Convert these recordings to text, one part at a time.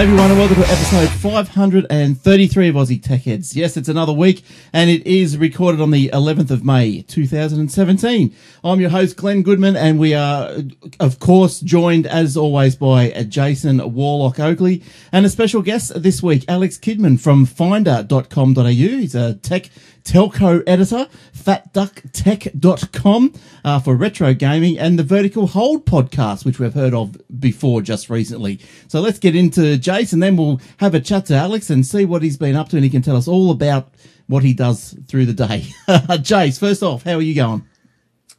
G'day everyone and welcome to episode 533 of Aussie Tech Heads. Yes, it's another week and it is recorded on the 11th of May 2017. I'm your host Glenn Goodman and we are of course joined as always by Jason Warlock Oakley and a special guest this week, Alex Kidman from finder.com.au. He's a tech telco editor, fatducktech.com uh, for retro gaming, and the Vertical Hold podcast, which we've heard of before just recently. So let's get into Jason, then we'll have a chat to Alex and see what he's been up to, and he can tell us all about what he does through the day. Jace, first off, how are you going?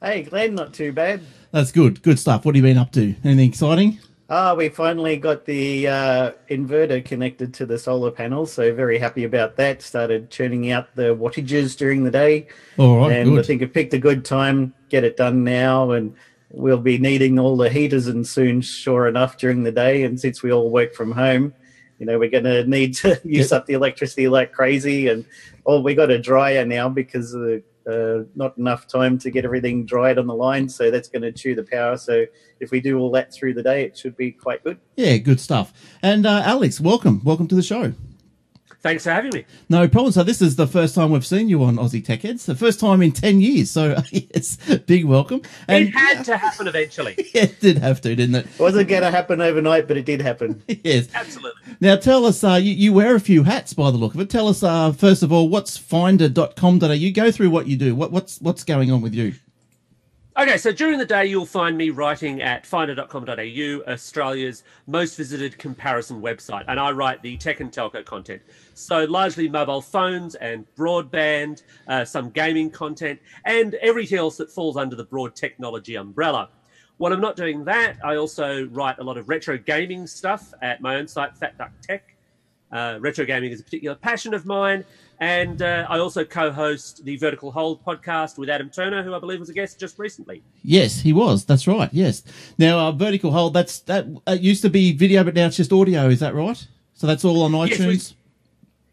Hey, Glenn, not too bad. That's good. Good stuff. What have you been up to? Anything exciting? Ah, we finally got the uh, inverter connected to the solar panel, so very happy about that. Started churning out the wattages during the day. All right, and good. I think I picked a good time, get it done now, and we'll be needing all the heaters and soon, sure enough, during the day. And since we all work from home, you know, we're going to need to use up the electricity like crazy. And oh, we got a dryer now because of the uh, not enough time to get everything dried on the line, so that's going to chew the power. So if we do all that through the day, it should be quite good. Yeah, good stuff. And uh, Alex, welcome. Welcome to the show. Thanks for having me. No problem. So this is the first time we've seen you on Aussie Tech Heads. The first time in ten years. So yes, big welcome. And it had to happen eventually. yeah, it did have to, didn't it? Wasn't going to happen overnight, but it did happen. yes, absolutely. Now tell us, uh, you, you wear a few hats by the look of it. Tell us, uh, first of all, what's finder.com.au? Go through what you do. What, what's what's going on with you? Okay, so during the day, you'll find me writing at finder.com.au, Australia's most visited comparison website, and I write the tech and telco content. So, largely mobile phones and broadband, uh, some gaming content, and everything else that falls under the broad technology umbrella. When I'm not doing that, I also write a lot of retro gaming stuff at my own site, Fat Duck Tech. Uh, retro gaming is a particular passion of mine, and uh, I also co-host the Vertical Hold podcast with Adam Turner, who I believe was a guest just recently. Yes, he was. That's right. Yes. Now, uh, Vertical Hold that's that uh, used to be video, but now it's just audio. Is that right? So that's all on iTunes.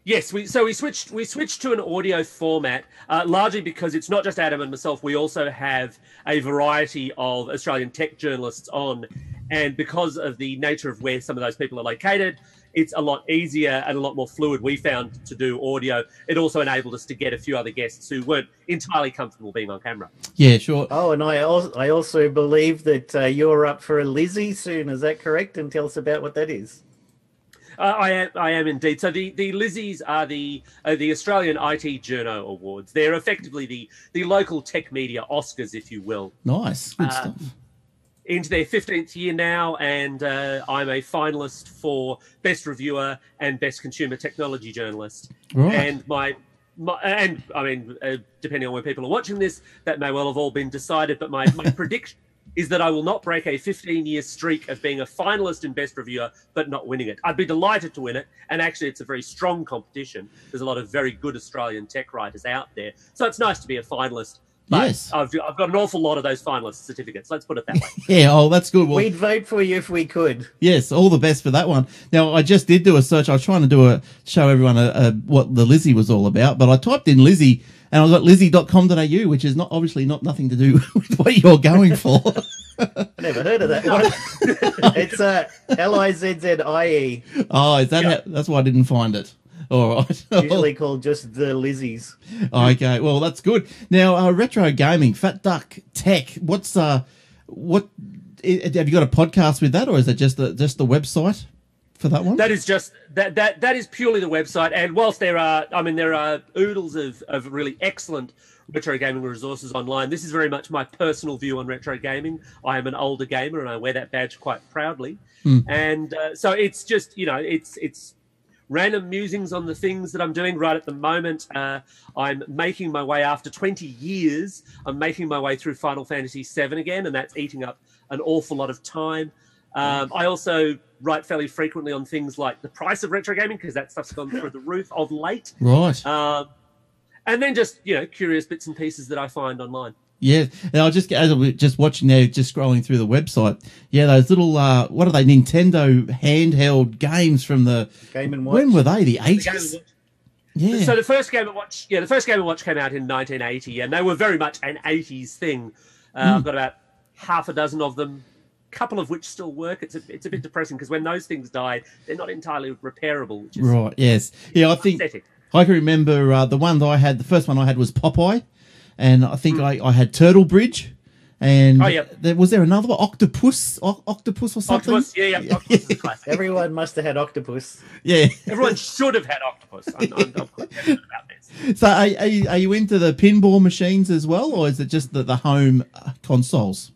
Yes, we, yes, we so we switched we switched to an audio format uh, largely because it's not just Adam and myself. We also have a variety of Australian tech journalists on, and because of the nature of where some of those people are located it's a lot easier and a lot more fluid we found to do audio it also enabled us to get a few other guests who weren't entirely comfortable being on camera yeah sure oh and i also, I also believe that uh, you're up for a lizzie soon is that correct and tell us about what that is uh, I am. I am indeed. So the, the Lizzies are the uh, the Australian IT Journo Awards. They're effectively the the local tech media Oscars, if you will. Nice, good stuff into their 15th year now, and uh, I'm a finalist for Best Reviewer and Best Consumer Technology Journalist. Right. And my, my and I mean, uh, depending on when people are watching this, that may well have all been decided, but my, my prediction is that I will not break a 15 year streak of being a finalist in Best Reviewer, but not winning it. I'd be delighted to win it. And actually, it's a very strong competition. There's a lot of very good Australian tech writers out there. So it's nice to be a finalist but yes. I've, I've got an awful lot of those finalist certificates. Let's put it that way. yeah, oh, that's good. Well, We'd vote for you if we could. Yes, all the best for that one. Now, I just did do a search. I was trying to do a show everyone a, a, what the Lizzie was all about, but I typed in Lizzie and I got lizzie.com.au, which is not obviously not nothing to do with what you're going for. I never heard of that one. it's uh, L I Z Z I E. Oh, is that how, that's why I didn't find it. All right. Usually called just the Lizzies. Okay, well that's good. Now, uh, retro gaming, Fat Duck Tech. What's uh, what? Have you got a podcast with that, or is that just the just the website for that one? That is just that that that is purely the website. And whilst there are, I mean, there are oodles of of really excellent retro gaming resources online. This is very much my personal view on retro gaming. I am an older gamer, and I wear that badge quite proudly. Hmm. And uh, so it's just you know it's it's random musings on the things that I'm doing right at the moment. Uh, I'm making my way after 20 years. I'm making my way through Final Fantasy VII again, and that's eating up an awful lot of time. Um, I also write fairly frequently on things like the price of retro gaming because that stuff's gone through the roof of late. Right. Um, and then just you know curious bits and pieces that I find online. Yeah, and I just as I just watching there, just scrolling through the website. Yeah, those little uh, what are they? Nintendo handheld games from the Game and Watch. When were they? The eighties. Yeah. So the first Game and Watch, yeah, the first Game and Watch came out in 1980, and they were very much an 80s thing. Uh, Mm. I've got about half a dozen of them. A couple of which still work. It's a, it's a bit depressing because when those things die, they're not entirely repairable, which is Right. Yes. Yeah. I think upsetting. I can remember uh, the one that I had. The first one I had was Popeye, and I think I, I had Turtle Bridge. And. Oh, yeah. there, was there another one? Octopus, o- octopus or something? Octopus, yeah, yeah, Octopus is a. Everyone must have had octopus. Yeah. Everyone should have had Octopus. I'm, I'm, I'm quite about this. So, are, are, you, are you into the pinball machines as well, or is it just the, the home uh, consoles?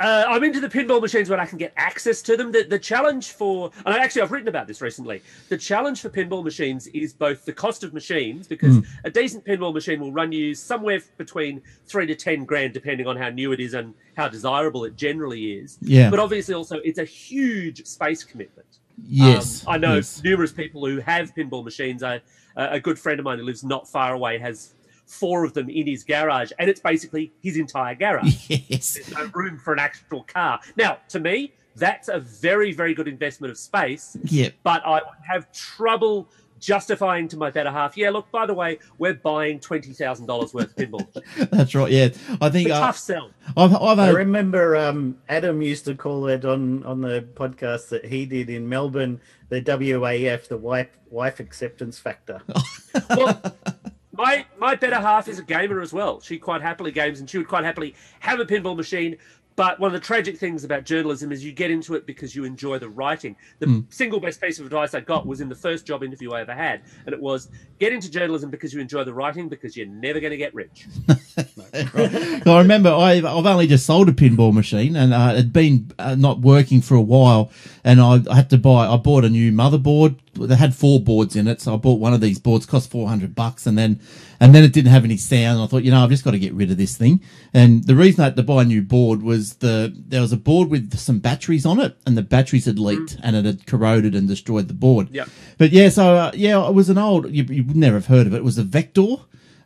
Uh, I'm into the pinball machines when I can get access to them. The, the challenge for, and I actually I've written about this recently. The challenge for pinball machines is both the cost of machines, because a decent pinball machine will run you somewhere between three to ten grand, depending on how new it is and how desirable it generally is. Yeah. But obviously, also it's a huge space commitment. Yes. Um, I know yes. numerous people who have pinball machines. I, a good friend of mine who lives not far away has four of them in his garage, and it's basically his entire garage. Yes. There's no room for an actual car. Now, to me, that's a very, very good investment of space, Yep. but I have trouble justifying to my better half, yeah, look, by the way, we're buying $20,000 worth of pinball. That's right. Yeah. I think uh, tough sell. I've, I've I remember um, Adam used to call it on, on the podcast that he did in Melbourne the WAF, the wife, wife acceptance factor. Well, my my better half is a gamer as well. She quite happily games, and she would quite happily have a pinball machine. But one of the tragic things about journalism is you get into it because you enjoy the writing. The single best piece of advice I got was in the first job interview I ever had, and it was get into journalism because you enjoy the writing because you're never going to get rich. I remember I've, I've only just sold a pinball machine and uh, it had been uh, not working for a while. And I, I had to buy, I bought a new motherboard. They had four boards in it. So I bought one of these boards, cost 400 bucks. And then, and then it didn't have any sound. I thought, you know, I've just got to get rid of this thing. And the reason I had to buy a new board was the, there was a board with some batteries on it and the batteries had leaked and it had corroded and destroyed the board. Yep. But yeah, so uh, yeah, it was an old, you, you would never have heard of it. It was a Vector.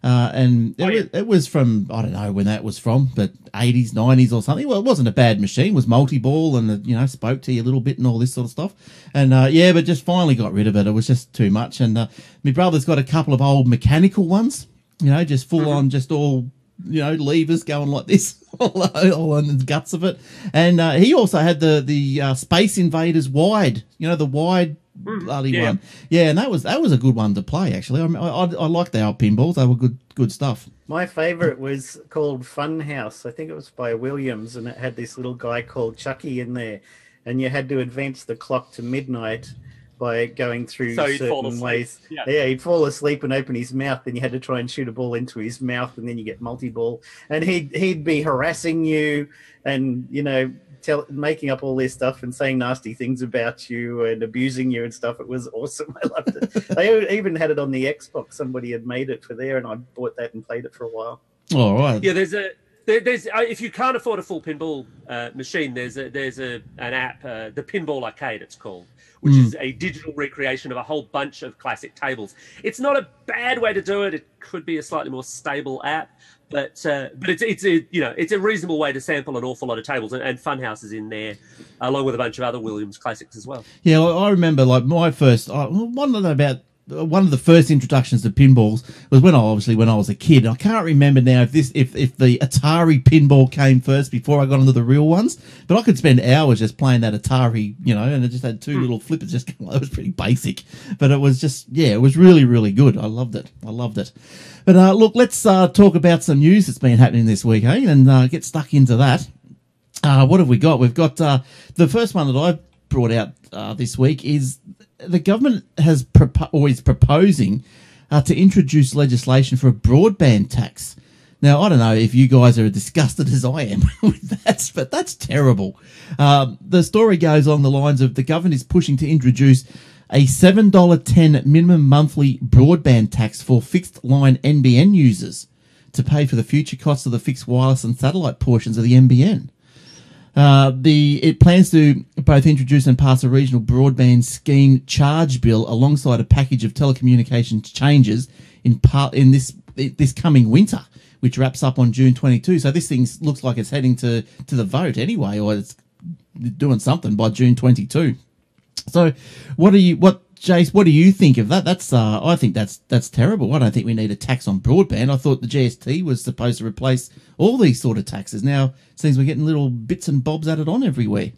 Uh, and it, Oh, yeah. was, it was from I don't know when that was from, but eighties, nineties, or something. Well, it wasn't a bad machine. It was multi ball, and it, you know spoke to you a little bit and all this sort of stuff. And uh, yeah, but just finally got rid of it. It was just too much. And uh, my brother's got a couple of old mechanical ones. You know, just full on, just all you know levers going like this, all, all on the guts of it. And uh, he also had the the uh, Space Invaders wide. You know, the wide. Mm. Bloody yeah. one, yeah, and that was that was a good one to play. Actually, I I, I, I liked the old pinballs; they were good good stuff. My favorite was called Funhouse. I think it was by Williams, and it had this little guy called Chucky in there, and you had to advance the clock to midnight by going through So certain asleep. ways. Yeah. he'd fall asleep and open his mouth, and you had to try and shoot a ball into his mouth, and then you get multi-ball, and he'd he'd be harassing you, and you know. Tell, making up all this stuff and saying nasty things about you and abusing you and stuff. It was awesome. I loved it. they even had it on the Xbox. Somebody had made it for there, and I bought that and played it for a while. All right, Yeah, there's a there, there's uh, if you can't afford a full pinball uh, machine, there's a there's a an app, uh, the Pinball Arcade, it's called, which is a digital recreation of a whole bunch of classic tables. It's not a bad way to do it. It could be a slightly more stable app, but uh, but it's it's a you know it's a reasonable way to sample an awful lot of tables, and, and Funhouse is in there, along with a bunch of other Williams classics as well. Yeah, I remember like my first, I one of the about one of the first introductions to pinballs was when I obviously when I was a kid. I can't remember now if this if if the Atari pinball came first before I got into the real ones, but I could spend hours just playing that Atari, you know, and it just had two little flippers. Just it was pretty basic, but it was just yeah, it was really really good. I loved it. I loved it. But uh, look, let's uh, talk about some news that's been happening this week, eh? And uh, get stuck into that. Uh, what have we got? We've got uh, the first one that I've brought out uh, this week is the government has propo- proposing uh, to introduce legislation for a broadband tax. Now, I don't know if you guys are as disgusted as I am with that, but that's terrible. Um, the story goes along the lines of the government is pushing to introduce a $7.10 minimum monthly broadband tax for fixed line NBN users to pay for the future costs of the fixed wireless and satellite portions of the NBN. Uh, the it plans to both introduce and pass a regional broadband scheme charge bill alongside a package of telecommunications changes in part in this this coming winter, which wraps up on June 22. So this thing looks like it's heading to to the vote anyway, or it's doing something by June 22. So, what are you? What Jace, what do you think of that? That's uh, I think that's that's terrible. I don't think we need a tax on broadband. I thought the GST was supposed to replace all these sort of taxes. Now it seems we're getting little bits and bobs added on everywhere.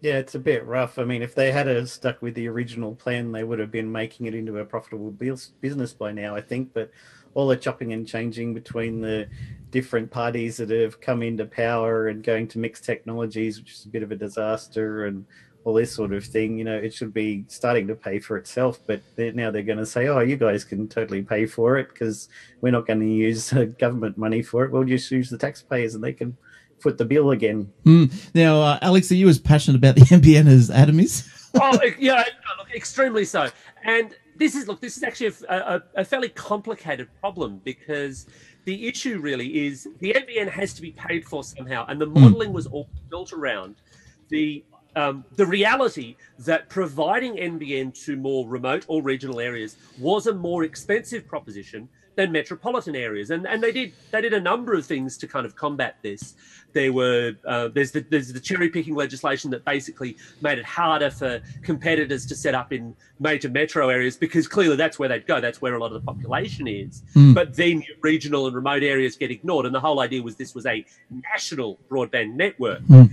Yeah, it's a bit rough. I mean, if they had a stuck with the original plan, they would have been making it into a profitable business by now, I think. But all the chopping and changing between the different parties that have come into power and going to mixed technologies, which is a bit of a disaster, and all this sort of thing. You know, it should be starting to pay for itself, but they're, now they're going to say, "Oh, you guys can totally pay for it because we're not going to use uh, government money for it. We'll just use the taxpayers, and they can foot the bill again." Mm. Now, uh, Alex, are you as passionate about the NBN as Adam is? oh, yeah, look, extremely so. And this is look, this is actually a, a, a fairly complicated problem because the issue really is the NBN has to be paid for somehow, and the hmm. modelling was all built around the um, the reality that providing NBN to more remote or regional areas was a more expensive proposition than metropolitan areas, and and they did they did a number of things to kind of combat this. There were uh, there's the there's the cherry picking legislation that basically made it harder for competitors to set up in major metro areas because clearly that's where they'd go. That's where a lot of the population is. Mm. But then regional and remote areas get ignored, and the whole idea was this was a national broadband network. Mm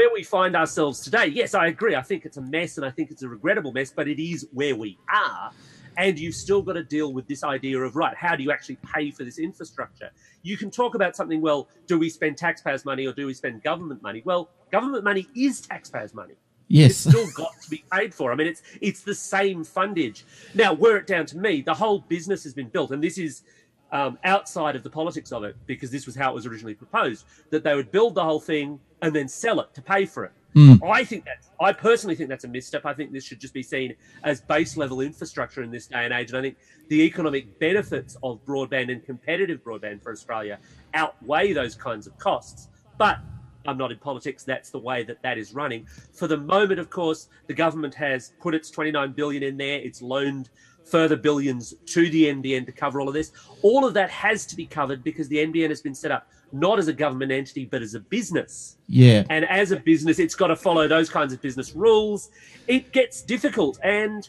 where we find ourselves today, yes, I agree. I think it's a mess and I think it's a regrettable mess, but it is where we are. And you've still got to deal with this idea of right how do you actually pay for this infrastructure? You can talk about something well do we spend taxpayers money or do we spend government money? Well government money is taxpayers money. Yes. It's still got to be paid for. I mean it's it's the same fundage. Now were it down to me the whole business has been built and this is um, outside of the politics of it because this was how it was originally proposed that they would build the whole thing and then sell it to pay for it Mm. I think that I personally think that's a misstep. I think this should just be seen as base level infrastructure in this day and age. And I think the economic benefits of broadband and competitive broadband for Australia outweigh those kinds of costs. But I'm not in politics. That's the way that that is running. For the moment, of course, the government has put its 29 billion in there. It's loaned further billions to the NBN to cover all of this. All of that has to be covered because the NBN has been set up not as a government entity, but as a business. Yeah. And as a business, it's got to follow those kinds of business rules. It gets difficult. And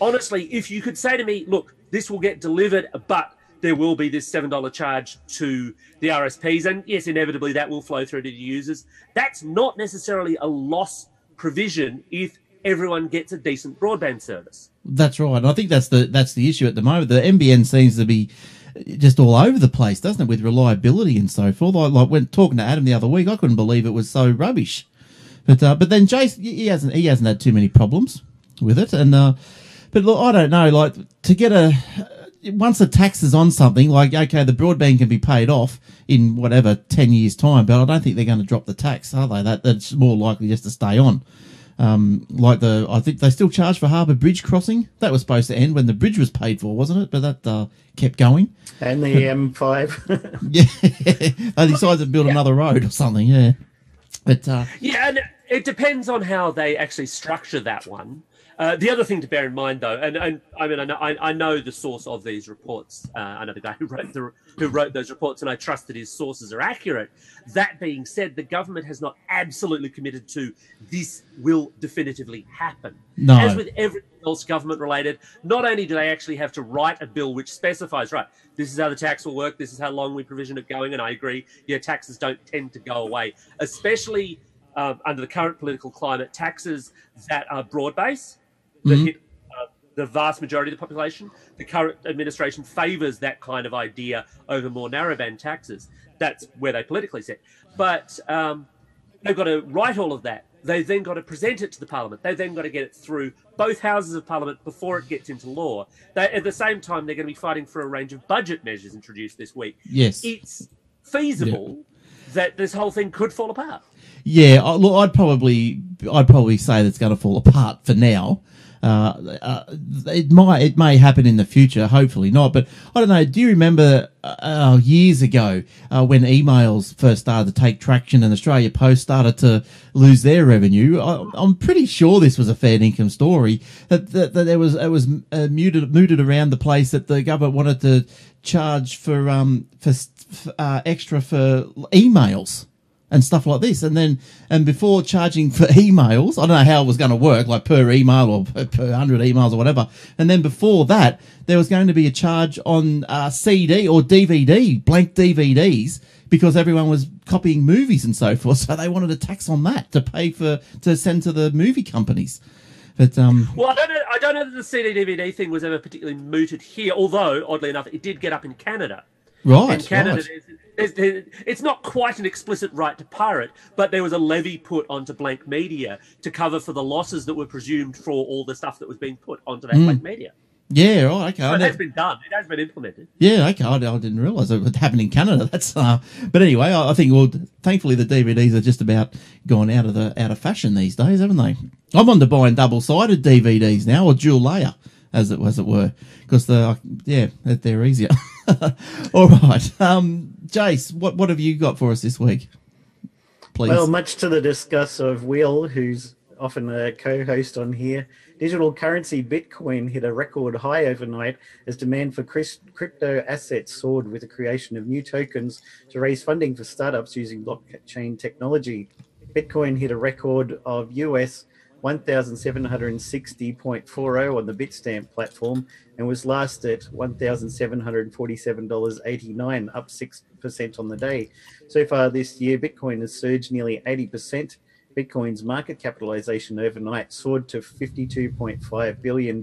honestly, if you could say to me, look, this will get delivered, but there will be this $7 charge to the RSPs. And yes, inevitably that will flow through to the users. That's not necessarily a loss provision if everyone gets a decent broadband service. That's right. And I think that's the that's the issue at the moment. The NBN seems to be just all over the place, doesn't it, with reliability and so forth. Like, like when talking to Adam the other week, I couldn't believe it was so rubbish. But uh, but then Jace, he hasn't he hasn't had too many problems with it, and uh, but look, I don't know, like to get a once the tax is on something, like okay, the broadband can be paid off in whatever ten years time, but I don't think they're going to drop the tax, are they? That that's more likely just to stay on. Um, like the, I think they still charge for Harbour Bridge crossing. That was supposed to end when the bridge was paid for, wasn't it? But that uh, kept going. And the M5. yeah, they decided to build yeah. another road or something. Yeah, but uh, yeah, and it depends on how they actually structure that one. Uh, the other thing to bear in mind, though, and, and I mean, I know, I, I know the source of these reports. Uh, I know the guy who wrote the, who wrote those reports, and I trust that his sources are accurate. That being said, the government has not absolutely committed to this will definitively happen. No. As with everything else government related, not only do they actually have to write a bill which specifies, right, this is how the tax will work, this is how long we provision it going, and I agree, yeah, taxes don't tend to go away, especially um, under the current political climate, taxes that are broad based that mm-hmm. hit uh, the vast majority of the population. The current administration favours that kind of idea over more narrowband taxes. That's where they politically sit. But um, they've got to write all of that. They've then got to present it to the parliament. They've then got to get it through both houses of parliament before it gets into law. They, at the same time, they're going to be fighting for a range of budget measures introduced this week. Yes, it's feasible yeah. that this whole thing could fall apart. Yeah, look, I'd probably, I'd probably say that's going to fall apart for now. Uh, uh, it might, it may happen in the future. Hopefully not. But I don't know. Do you remember uh, years ago uh, when emails first started to take traction and Australia Post started to lose their revenue? I, am pretty sure this was a fair income story. That, that, that there was it was uh, muted mooted around the place that the government wanted to charge for um for, for extra for emails and stuff like this. And then, and before charging for emails, I don't know how it was going to work, like per email or per, per hundred emails or whatever. And then before that, there was going to be a charge on uh, CD or DVD, blank DVDs, because everyone was copying movies and so forth. So they wanted a tax on that to pay for to send to the movie companies. But um, Well, I don't know. I don't know that the CD DVD thing was ever particularly mooted here. Although, oddly enough, it did get up in Canada. right, in Canada, right. It's not quite an explicit right to pirate, but there was a levy put onto blank media to cover for the losses that were presumed for all the stuff that was being put onto that Hmm. blank media. yeah, right, okay. So it has been done. It has been implemented. Yeah, okay. I, I didn't realise it would happen in Canada. That's uh, but anyway, I, I think well, thankfully the DVDs are just about gone out of the out of fashion these days, haven't they? I'm on to buying double sided DVDs now or dual layer, as it as it were, because the yeah they're easier. All right, um, Jace, what what have you got for us this week? Please. Well, much to the disgust of Will, who's often a co-host on here, digital currency Bitcoin hit a record high overnight as demand for crypto assets soared with the creation of new tokens to raise funding for startups using blockchain technology. Bitcoin hit a record of US 1,760.40 on the Bitstamp platform and was last at $1,747.89, up 6% on the day. So far this year, Bitcoin has surged nearly 80%. Bitcoin's market capitalization overnight soared to $52.5 billion,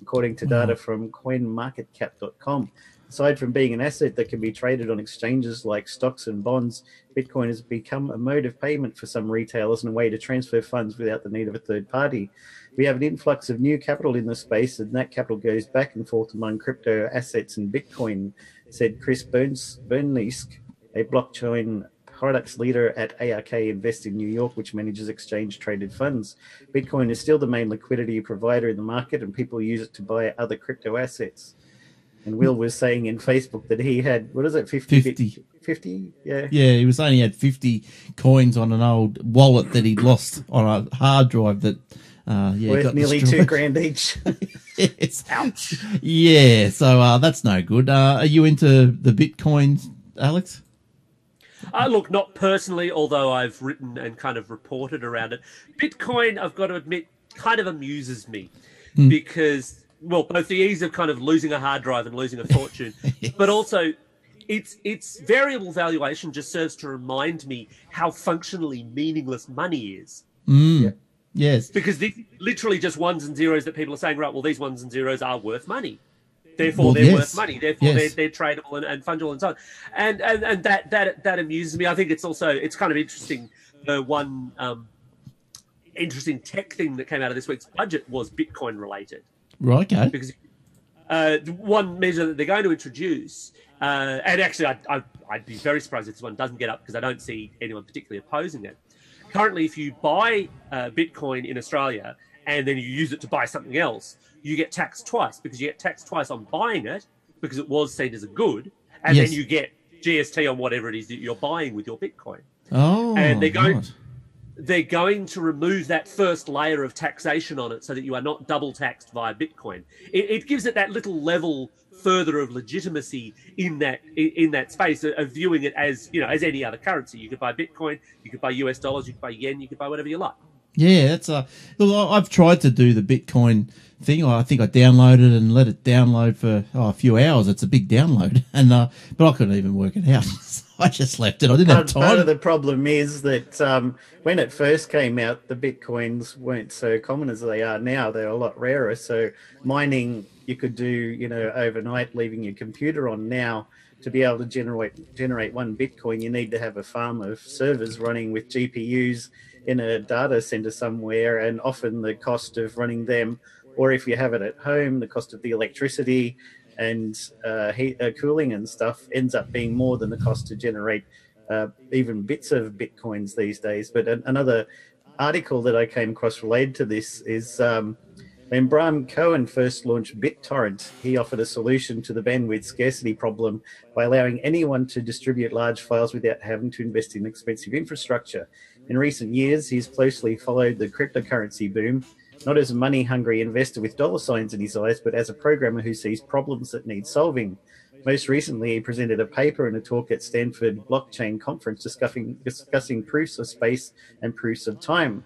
according to hmm. data from coinmarketcap.com. Aside from being an asset that can be traded on exchanges like stocks and bonds, Bitcoin has become a mode of payment for some retailers and a way to transfer funds without the need of a third party. We have an influx of new capital in the space, and that capital goes back and forth among crypto assets and Bitcoin, said Chris Burns, Burniske, a blockchain products leader at ARK Invest in New York, which manages exchange traded funds. Bitcoin is still the main liquidity provider in the market, and people use it to buy other crypto assets. And Will was saying in Facebook that he had, what is it, 50? 50. 50? Yeah. yeah, he was saying he had 50 coins on an old wallet that he'd lost on a hard drive that. Uh, yeah, Worth got nearly two grand each. yes. Yeah, so uh, that's no good. Uh, are you into the bitcoins, Alex? Uh, look, not personally, although I've written and kind of reported around it. Bitcoin, I've got to admit, kind of amuses me because, well, both the ease of kind of losing a hard drive and losing a fortune, but also its its variable valuation just serves to remind me how functionally meaningless money is. Mm. Yes. Because these literally just ones and zeros that people are saying, right? Well, these ones and zeros are worth money. Therefore, Well, they're yes. worth money. Therefore, Yes. they're, they're tradable and, and fungible and so on. And, and and that that that amuses me. I think it's also it's kind of interesting. The one um, interesting tech thing that came out of this week's budget was Bitcoin related Right, okay. because uh, the one measure that they're going to introduce, uh, and actually, I'd, I'd, I'd be very surprised if this one doesn't get up because I don't see anyone particularly opposing it. Currently, if you buy uh, Bitcoin in Australia and then you use it to buy something else, you get taxed twice because you get taxed twice on buying it because it was seen as a good, and Yes. then you get GST on whatever it is that you're buying with your Bitcoin Oh, and they're going right. They're going to remove that first layer of taxation on it so that you are not double taxed via Bitcoin. It, it gives it that little level further of legitimacy in that in that space of- viewing it as you know as any other currency. You could buy Bitcoin, you could buy US dollars, you could buy yen, you could buy whatever you like. Yeah, that's uh look. I've tried to do the Bitcoin thing. I think I downloaded and let it download for oh, a few hours. It's a big download, and uh, but I couldn't even work it out. I just left it. I didn't have Part, part of the problem is that um, when it first came out, the bitcoins weren't so common as they are now. They're a lot rarer. So mining you could do, you know, overnight, leaving your computer on. Now to be able to generate generate one bitcoin, you need to have a farm of servers running with GPUs in a data center somewhere, and often the cost of running them, or if you have it at home, the cost of the electricity and uh, heat, uh, cooling and stuff ends up being more than the cost to generate uh, even bits of bitcoins these days. But an- another article that I came across related to this is um, when Bram Cohen first launched BitTorrent, he offered a solution to the bandwidth scarcity problem by allowing anyone to distribute large files without having to invest in expensive infrastructure. In recent years, he's closely followed the cryptocurrency boom, not as a money hungry investor with dollar signs in his eyes, but as a programmer who sees problems that need solving. Most recently, he presented a paper and a talk at Stanford Blockchain Conference discussing, discussing proofs of space and proofs of time.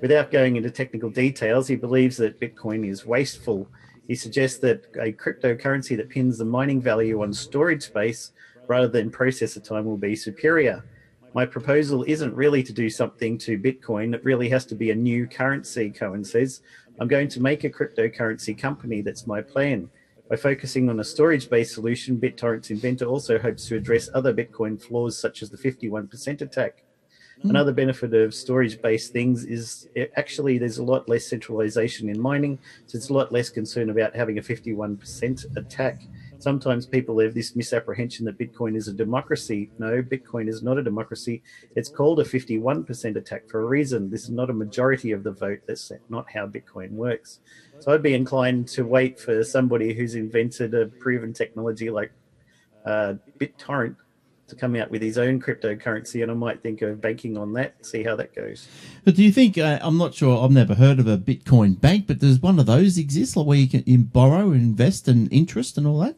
Without going into technical details, he believes that Bitcoin is wasteful. He suggests that a cryptocurrency that pins the mining value on storage space rather than processor time will be superior. My proposal isn't really to do something to Bitcoin. It really has to be a new currency, Cohen says. I'm going to make a cryptocurrency company. That's my plan. By focusing on a storage based solution, BitTorrent's inventor also hopes to address other Bitcoin flaws, such as the 51% attack. Mm. Another benefit of storage based things is actually there's a lot less centralization in mining, so it's a lot less concern about having a 51% attack sometimes people have this misapprehension that Bitcoin is a democracy. No, Bitcoin is not a democracy. It's called a 51% attack for a reason. This is not a majority of the vote. That's not how Bitcoin works. So I'd be inclined to wait for somebody who's invented a proven technology like uh, BitTorrent to come out with his own cryptocurrency, and I might think of banking on that, see how that goes. But do you think? Uh, I'm not sure. I've never heard of a Bitcoin bank, but does one of those exist, like where you can borrow, invest, and interest, and all that?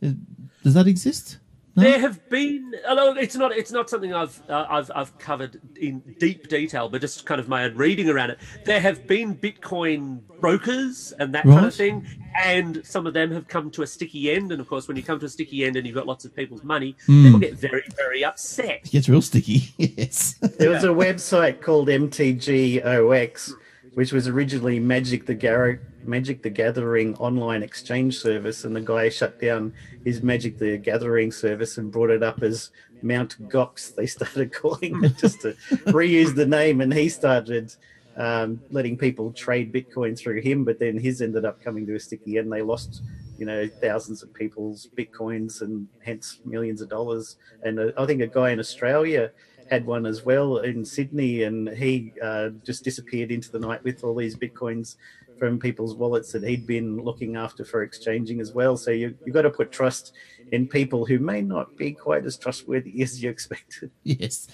Does that exist? No? There have been, although it's not, it's not something I've, uh, I've, I've covered in deep detail, but just kind of my own reading around it. There have been Bitcoin brokers and that right. kind of thing, and some of them have come to a sticky end. And of course, when you come to a sticky end and you've got lots of people's money, mm. people get very, very upset. It gets real sticky. yes. There was a website called MTGOX, which was originally Magic the Garrow Magic the Gathering online exchange service, and the guy shut down his Magic the Gathering service and brought it up as Mount Gox. They started calling it just to reuse the name, and he started um, letting people trade Bitcoin through him. But then his ended up coming to a sticky end. They lost, you know, thousands of people's Bitcoins and hence millions of dollars. And uh, I think a guy in Australia had one as well in Sydney, and he uh, just disappeared into the night with all these bitcoins from people's wallets that he'd been looking after for exchanging as well. So you you've got to put trust in people who may not be quite as trustworthy as you expected. Yes,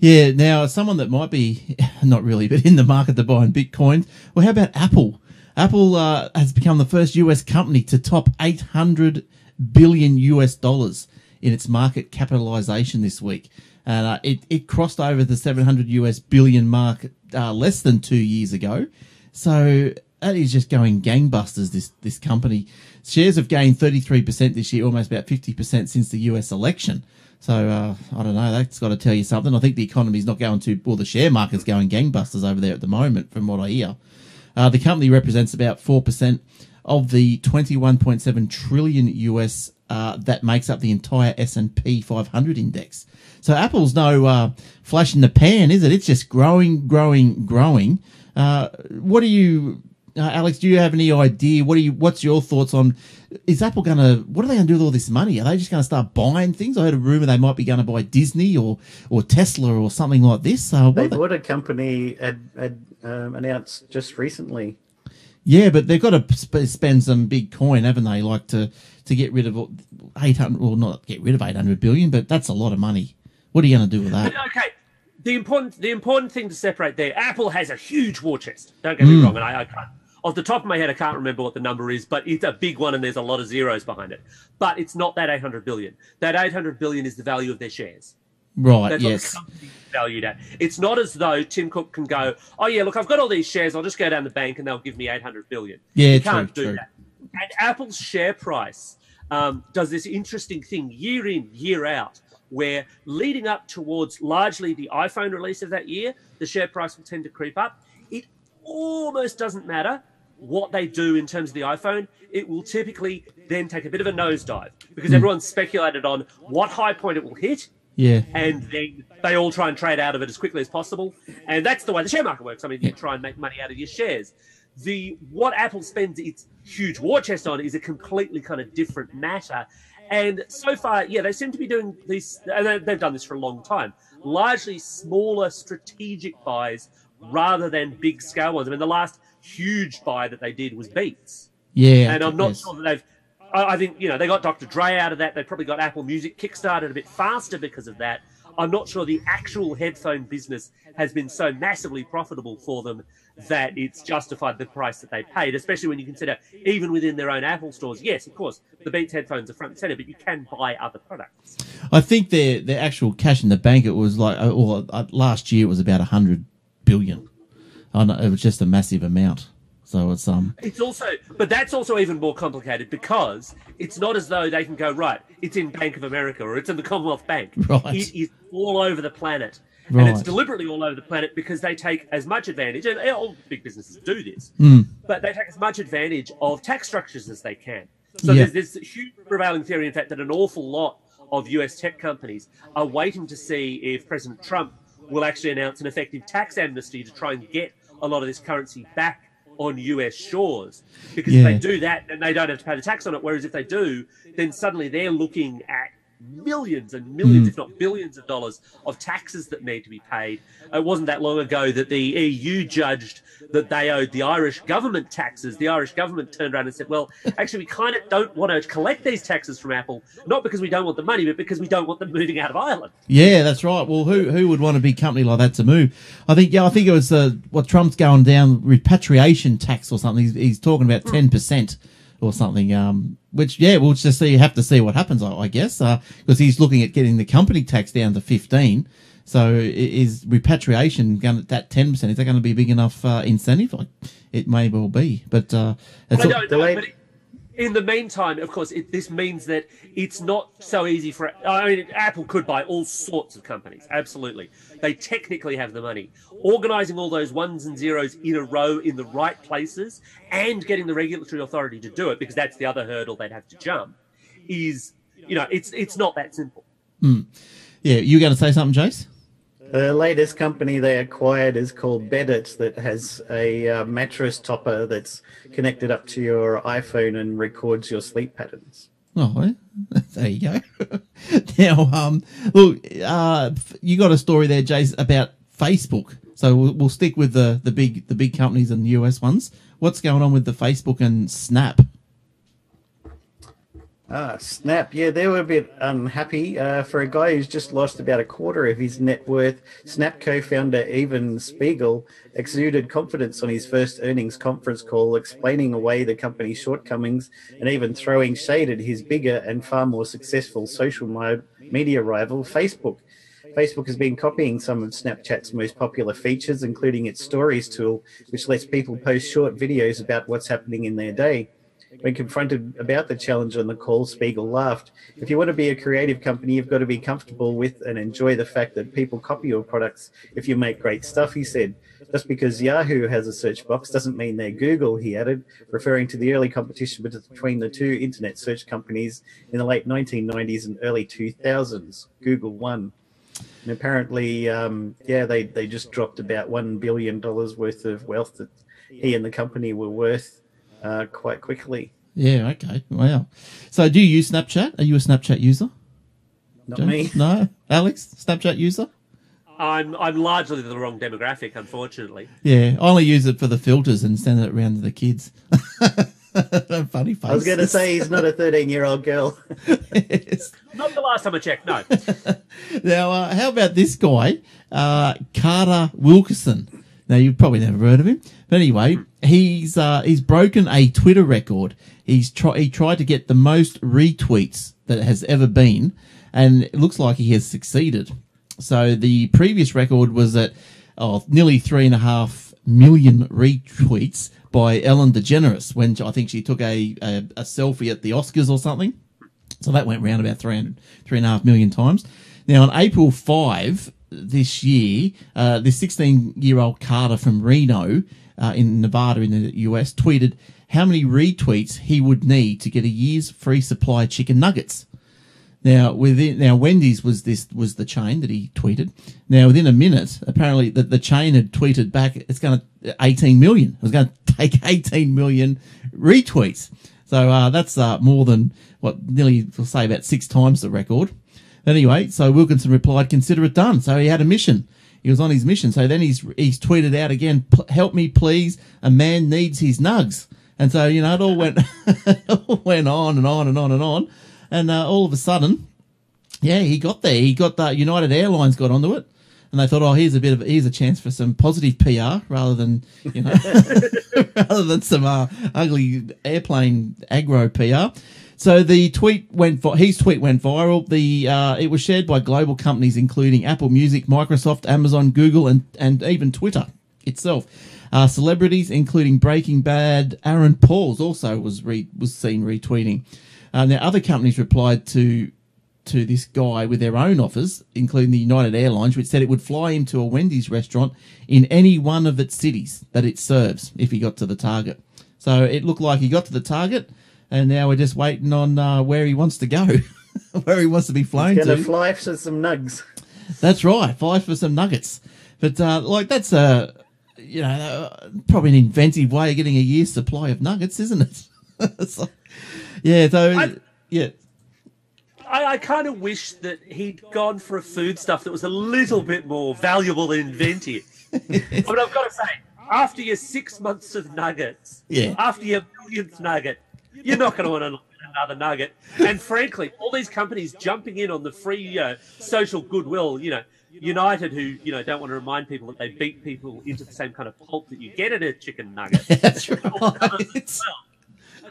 yeah. Now, someone that might be not really, but in the market to buy in Bitcoin. Well, how about Apple? Apple uh, has become the first US company to top 800 billion US dollars in its market capitalization this week. And uh, it, it crossed over the 700 US billion mark uh, less than two years ago. So that is just going gangbusters. This this company shares have gained thirty three percent this year, almost about fifty percent since the U.S. election. So uh, I don't know. That's got to tell you something. I think the economy's not going to, well, the share market's going gangbusters over there at the moment, from what I hear. Uh, the company represents about four percent of the twenty one point seven trillion US uh, that makes up the entire S and P five hundred index. So Apple's no uh, flash in the pan, is it? It's just growing, growing, growing. Uh, what do you uh, Alex, do you have any idea? What are you? What's your thoughts on? Is Apple going to? What are they going to do with all this money? Are they just going to start buying things? I heard a rumor they might be going to buy Disney or or Tesla or something like this. Uh, they bought a company had, had um, announced just recently. Yeah, but they've got to sp- spend some big coin, haven't they? Like to to get rid of eight hundred, or not get rid of eight hundred billion, but that's a lot of money. What are you going to do with that? Okay, the important the important thing to separate there. Apple has a huge war chest. Don't get me mm. wrong, and I, I can't off the top of my head, I can't remember what the number is, but it's a big one and there's a lot of zeros behind it. But it's not that 800 billion. That 800 billion is the value of their shares. Right, That's yes. valued at. It's not as though Tim Cook can go, oh, yeah, look, I've got all these shares. I'll just go down the bank and they'll give me 800 billion. Yeah, you true, can't do true. that. And Apple's share price um, does this interesting thing year in, year out, where leading up towards largely the iPhone release of that year, the share price will tend to creep up. It almost doesn't matter what they do in terms of the iPhone, it will typically then take a bit of a nosedive because mm. everyone's speculated on what high point it will hit. Yeah. And then they all try and trade out of it as quickly as possible. And that's the way the share market works. I mean, you try and make money out of your shares. The what Apple spends its huge war chest on is a completely kind of different matter. And so far, yeah, they seem to be doing these, and they've done this for a long time, largely smaller strategic buys rather than big scale ones. I mean, the last huge buy that they did was Beats. Yeah, and I'm not yes. sure that they've. I, think you know they got Dr. Dre out of that. They probably got Apple Music kickstarted a bit faster because of that. I'm not sure the actual headphone business has been so massively profitable for them that it's justified the price that they paid, especially when you consider even within their own Apple stores. Yes, of course, the Beats headphones are front and center, but you can buy other products. I think their their actual cash in the bank it was like, or uh, last year it was about a hundred billion. I know it was just a massive amount. So it's um. It's also, but that's also even more complicated because it's not as though they can go right. It's in Bank of America or it's in the Commonwealth Bank. Right. It is all over the planet, Right. and it's deliberately all over the planet because they take as much advantage, and all big businesses do this, Mm. but they take as much advantage of tax structures as they can. So Yeah. there's this huge prevailing theory, in fact, that an awful lot of US tech companies are waiting to see if President Trump will actually announce an effective tax amnesty to try and get a lot of this currency back on US shores. Because Yeah. if they do that, then they don't have to pay the tax on it. Whereas if they do, then suddenly they're looking at millions and millions, Mm. if not billions of dollars of taxes that need to be paid. It wasn't that long ago that the EU judged that they owed the Irish government taxes. The Irish government turned around and said, well, actually, we kind of don't want to collect these taxes from Apple, not because we don't want the money, but because we don't want them moving out of Ireland. Yeah, that's right. Well, who who would want a big company like that to move? I think yeah, I think it was uh, what Trump's going down repatriation tax or something. He's, he's talking about ten percent or something. Um, which yeah, we'll just see. You have to see what happens. I, I guess because he's looking at getting the company tax down to fifteen. So is repatriation going that ten percent? Is that going to be a big enough uh, incentive? Like, It may well be, but uh, it's I all- don't the know, way- but in the meantime, of course, it, this means that it's not so easy for. I mean, Apple could buy all sorts of companies. Absolutely, they technically have the money. Organizing all those ones and zeros in a row in the right places and getting the regulatory authority to do it, because that's the other hurdle they'd have to jump. Is you know, it's it's not that simple. Hmm. yeah, you going to say something, Jace? The latest company they acquired is called Beddit, that has a uh, mattress topper that's connected up to your iPhone and records your sleep patterns. Oh, there you go. now, um, look, uh, you got a story there, Jace, about Facebook. So we'll, we'll stick with the, the big the big companies and the US ones. What's going on with the Facebook and Snap? Ah, Snap. Yeah, they were a bit unhappy. Uh, for a guy who's just lost about a quarter of his net worth, Snap co founder Evan Spiegel exuded confidence on his first earnings conference call, explaining away the company's shortcomings and even throwing shade at his bigger and far more successful social media rival, Facebook. Facebook has been copying some of Snapchat's most popular features, including its stories tool, which lets people post short videos about what's happening in their day. When confronted about the challenge on the call, Spiegel laughed. If you want to be a creative company, you've got to be comfortable with and enjoy the fact that people copy your products if you make great stuff, he said. Just because Yahoo has a search box doesn't mean they're Google, he added, referring to the early competition between the two internet search companies in the late 1990s and early 2000s. Google won. And apparently, um, yeah, they, they just dropped about $1 billion worth of wealth that he and the company were worth uh, quite quickly. Yeah, okay. Wow. So do you use Snapchat? Are you a Snapchat user? Not Jace? me. No? Alex, Snapchat user? I'm I'm largely the wrong demographic, unfortunately. Yeah, I only use it for the filters and send it around to the kids. Funny face. I was going to say he's not a 13 year old girl. Yes. Not the last time I checked. No. Now, uh, how about this guy, uh, Carter Wilkerson? Now, you've probably never heard of him, but anyway, he's uh, he's broken a Twitter record. He's try- he tried to get the most retweets that has ever been, and it looks like he has succeeded. So the previous record was at oh, nearly three and a half million retweets by Ellen DeGeneres when I think she took a, a, a selfie at the Oscars or something. So that went round about 300, three and a half million times. Now, on April 5 this year, uh, this 16 year old Carter from Reno uh, in Nevada in the US tweeted how many retweets he would need to get a year's free supply of chicken nuggets. Now, within now Wendy's was this was the chain that he tweeted. Now, within a minute, apparently the, the chain had tweeted back it's going to 18 million. It was going to take 18 million retweets. So uh, that's uh, more than what nearly we'll say about six times the record. Anyway, so Wilkinson replied, "Consider it done." So he had a mission. He was on his mission. So then he's he's tweeted out again, "P- "Help me, please. A man needs his nugs." And so you know it all went went on and on and on and on, and uh, all of a sudden, yeah, he got there. He got the United Airlines got onto it. and they thought, oh, here's a bit of here's a chance for some positive PR rather than you know rather than some uh, ugly airplane aggro PR. So the tweet went his tweet went viral. The uh, it was shared by global companies including Apple Music, Microsoft, Amazon, Google, and and even Twitter itself. Uh, celebrities including Breaking Bad, Aaron Pauls also was re- was seen retweeting. Uh, now other companies replied to to this guy with their own offers, including the United Airlines, which said it would fly him to a Wendy's restaurant in any one of its cities that it serves if he got to the target. So it looked like he got to the target, and now we're just waiting on uh, where he wants to go, where he wants to be flown Gonna to. fly for some nugs. That's right, fly for some nuggets. But uh, like that's a you know uh, probably an inventive way of getting a year's supply of nuggets, isn't it? so, yeah. So I- yeah. I, I kind of wish that he'd gone for a food stuff that was a little bit more valuable and inventive. but I've got to say, after your six months of nuggets, Yeah. after your millionth nugget, you're not going to want another nugget. And frankly, all these companies jumping in on the free uh, social goodwill, you know, United, who you know don't want to remind people that they beat people into the same kind of pulp that you get at a chicken nugget. That's right.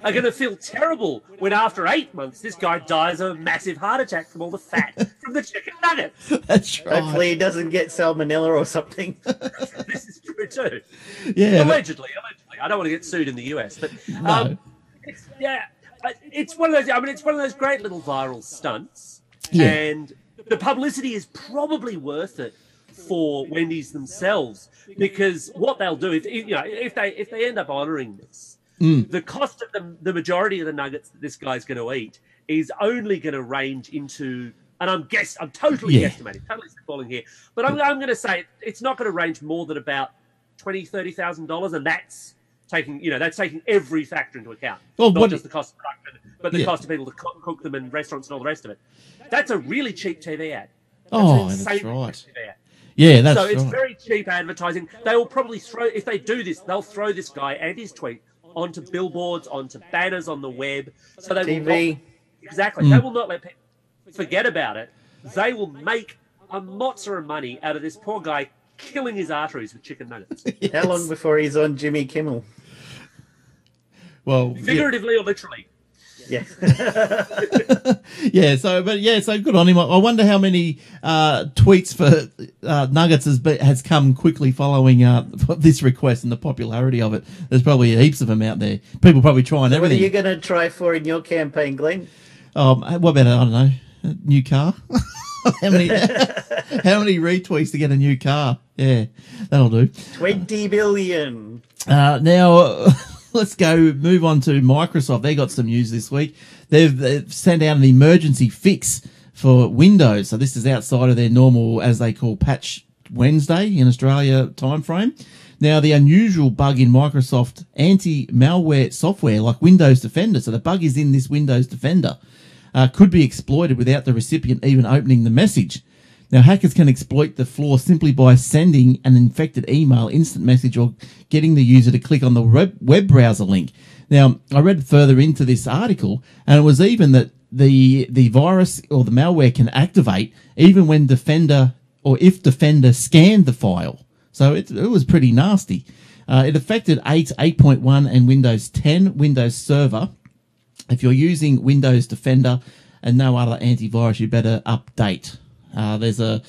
are going to feel terrible when after eight months this guy dies of a massive heart attack from all the fat from the chicken nuggets. That's right. Hopefully, he doesn't get salmonella or something. this is true too. yeah. but- allegedly, allegedly. I don't want to get sued in the US, but No. um, it's, yeah, uh, it's one of those. I mean, it's one of those great little viral stunts, Yeah. and the publicity is probably worth it for Wendy's themselves because what they'll do if you know if they if they end up honouring this, Mm. the cost of the the majority of the nuggets that this guy's going to eat is only going to range into. And I'm guess I'm totally Yeah. guesstimating, totally spitballing here, but I'm, I'm going to say it's not going to range more than about twenty, thirty thousand dollars, and that's taking you know that's taking every factor into account, Well, not what- just the cost of production, but the Yeah. cost of people to cook, cook them in restaurants and all the rest of it. That's a really cheap TV ad. That's Oh, an that's insanely right. TV ad. Yeah, that's so it's right. very cheap advertising. They will probably throw if they do this, they'll throw this guy and his tweet onto billboards, onto banners on the web. So they will TV. not, exactly. Mm. They will not let people forget about it. They will make a mozza of money out of this poor guy killing his arteries with chicken nuggets, How long before he's on Jimmy Kimmel? Well, yeah. figuratively or literally. Yeah. yeah, so but yeah, so good on him. I I wonder how many uh, tweets for uh, Nuggets has be, has come quickly following uh, this request and the popularity of it. There's probably heaps of them out there. People probably trying everything. what are everything. you going to try for in your campaign, Glenn? Um, what about I don't know, a new car? how many how many retweets to get a new car? Yeah, that'll do. 20 billion. Uh, now, let's go move on to Microsoft. They got some news this week. They've, they've sent out an emergency fix for Windows. So this is outside of their normal, as they call Patch Wednesday in Australia timeframe. Now, the unusual bug in Microsoft anti-malware software like Windows Defender, so the bug is in this Windows Defender, uh, could be exploited without the recipient even opening the message. Now, hackers can exploit the flaw simply by sending an infected email, instant message, or getting the user to click on the web, browser link. Now, I read further into this article, and it was even that the the virus or the malware can activate even when Defender or if Defender scanned the file. So it, it was pretty nasty. Uh, it affected 8, 8.1, and Windows 10, Windows Server. If you're using Windows Defender and no other antivirus, you better update. Uh, there's a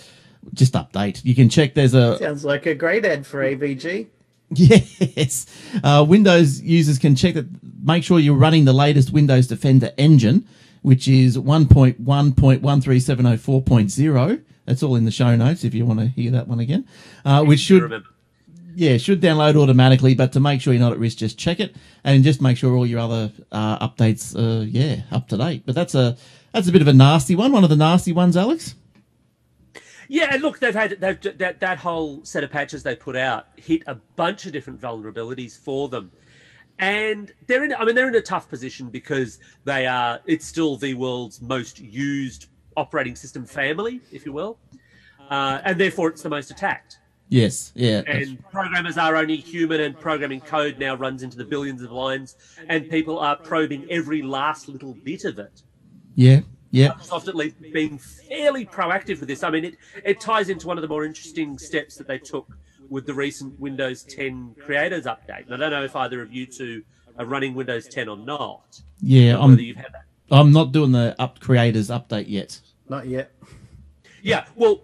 just update. You can check. There's a Sounds like a great ad for AVG. yes. Uh, Windows users can check that. Make sure you're running the latest Windows Defender engine, which is 1.1.13704.0. That's all in the show notes if you want to hear that one again. Uh, which should remember. yeah, should download automatically, but to make sure you're not at risk, just check it and just make sure all your other uh, updates, uh, yeah, up to date. But that's a that's a bit of a nasty one. One of the nasty ones, Alex. Yeah, and look, they've had they've, that that whole set of patches they put out hit a bunch of different vulnerabilities for them, and they're in. I mean, they're in a tough position because they are. It's still the world's most used operating system family, if you will, uh, and therefore it's the most attacked. Yes, yeah, And programmers are only human, and programming code now runs into the billions of lines, and people are probing every last little bit of it. yeah, Yeah. Microsoft at least being fairly proactive with this. I mean, it, it ties into one of the more interesting steps that they took with the recent Windows 10 Creators update. And I don't know if either of you two are running Windows 10 or not. Yeah, or I'm, you've had that. I'm not doing the up creators update yet. Not yet. Yeah, well,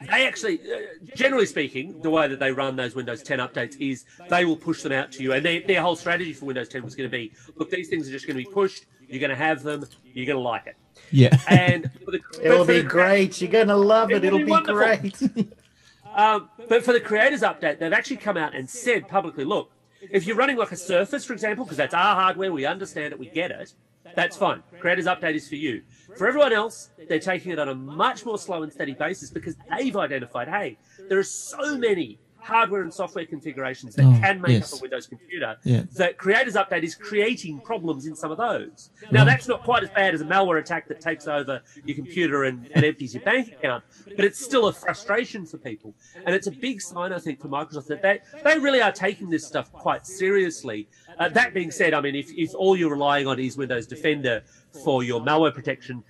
they actually, uh, generally speaking, the way that they run those Windows 10 updates is they will push them out to you. And they, their whole strategy for Windows 10 was going to be look, these things are just going to be pushed. You're going to have them. You're going to like it. Yeah. And for the, It'll for be the- great. You're going to love it. It will be be wonderful. great. Um, but for the creators update, they've actually come out and said publicly, look, if you're running like a Surface, for example, because that's our hardware, we understand it, we get it, that's fine. Creators update is for you. For everyone else, they're taking it on a much more slow and steady basis because they've identified, hey, there are so many hardware and software configurations that Oh, can make yes. up a Windows computer Yeah. that Creators Update is creating problems in some of those. Now, that's not quite as bad as a malware attack that takes over your computer and, and empties your bank account, but it's still a frustration for people. And it's a big sign, I think, for Microsoft that they, they really are taking this stuff quite seriously. Uh, that being said, I mean, if, if all you're relying on is Windows Defender for your malware protection,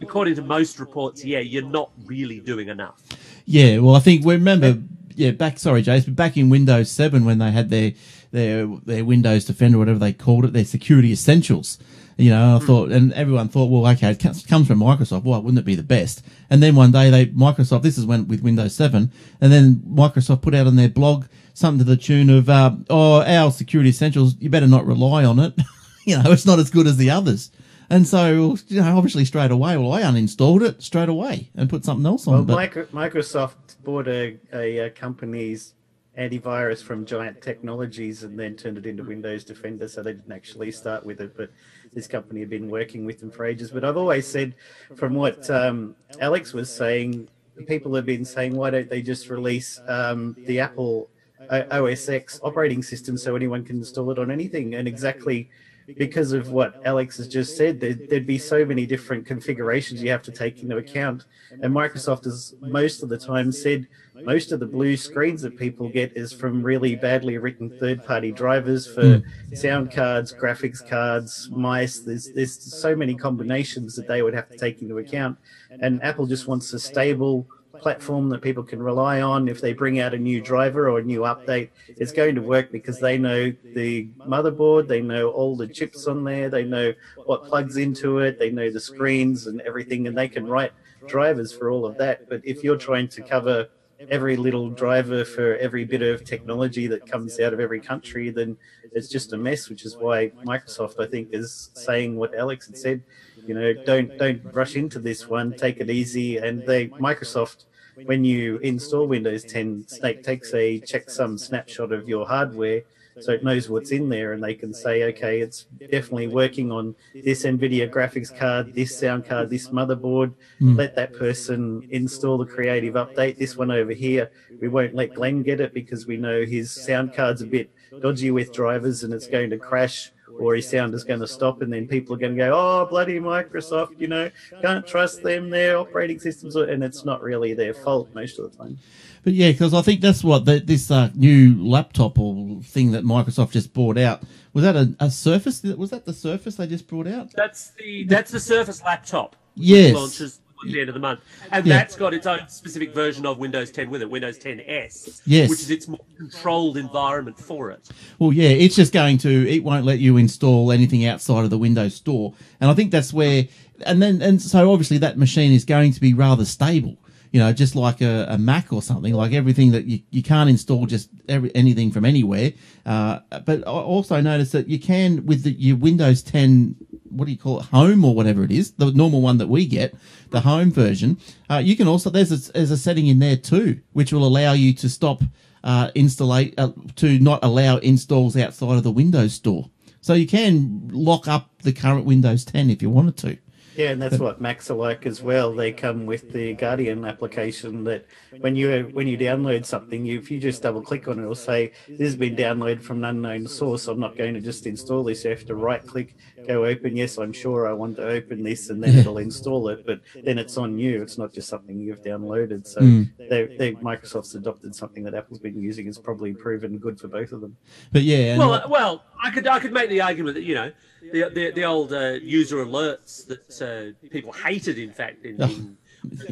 according to most reports, yeah, you're not really doing enough. Yeah, well, I think we remember. Yeah, back. Sorry, Jace, but back in Windows Seven when they had their their their Windows Defender, whatever they called it, their security essentials. You know, I thought, and everyone thought, well, okay, it comes comes from Microsoft. Why wouldn't it be the best? And then one day, they Microsoft. This is when with Windows Seven, and then Microsoft put out on their blog something to the tune of, uh, "Oh, our security essentials. You better not rely on it. you know, it's not as good as the others." And so, you know, obviously straight away, well, I uninstalled it straight away and put something else on. Well, but Microsoft bought a, a, uh company's antivirus from Giant Technologies and then turned it into Windows Defender, so they didn't actually start with it. But this company had been working with them for ages. But I've always said, from what um, Alex was saying, people have been saying, why don't they just release um, the Apple O- OS X operating system so anyone can install it on anything? And exactly because of what Alex has just said, there, there'd be so many different configurations you have to take into account. And Microsoft has most of the time said most of the blue screens that people get is from really badly written third party drivers for hmm. sound cards, graphics cards, mice. There's, there's so many combinations that they would have to take into account. And Apple just wants a stable, platform that people can rely on. If they bring out a new driver or a new update, it's going to work because they know the motherboard, they know all the chips on there, they know what plugs into it, they know the screens and everything, and they can write drivers for all of that. But if you're trying to cover every little driver for every bit of technology that comes out of every country, then it's just a mess. Which is why Microsoft, I think, is saying what Alex had said. You know, don't don't rush into this one. Take it easy. And they Microsoft, when you install Windows 10, Snake takes a checksum snapshot of your hardware. So it knows what's in there, and they can say, okay, it's definitely working on this NVIDIA graphics card, this sound card, this motherboard. Hmm. Let that person install the creative update. This one over here, we won't let Glenn get it because we know his sound card's a bit dodgy with drivers and it's going to crash or his sound is going to stop and then people are going to go oh bloody microsoft you know can't trust them their operating systems and it's not really their fault most of the time But yeah, because I think that's what the, this uh, new laptop or thing that Microsoft just brought out was that a, a Surface? Was that the Surface they just brought out? That's the that's the Surface laptop. Yes. launches at the end of the month, and Yeah. that's got its own specific version of Windows 10 with it, Windows 10 S. Yes. which is its more controlled environment for it. Well, yeah, it's just going to. It won't let you install anything outside of the Windows Store, and I think that's where. And then, and so obviously that machine is going to be rather stable. You know, just like a, a Mac or something, like everything that you, you can't install just every, anything from anywhere. Uh, but I also noticed that you can with the, your Windows 10, what do you call it, Home or whatever it is, the normal one that we get, the Home version. Uh, you can also there's a, there's a setting in there too, which will allow you to stop uh, installate uh, to not allow installs outside of the Windows Store. So you can lock up the current Windows 10 if you wanted to. Yeah, and that's what Macs are like as well. They come with the Guardian application that when you when you download something, you, if you just double click on it, it'll say this has been downloaded from an unknown source. I'm not going to just install this. You have to right click, go open. Yes, I'm sure I want to open this, and then it'll install it. But then it's on you. It's not just something you've downloaded. So they, they Microsoft's adopted something that Apple's been using. It's probably proven good for both of them. But yeah, and Well, uh, well, I could I could make the argument that you know the the, the old uh, user alerts that uh, people hated, in fact, in, in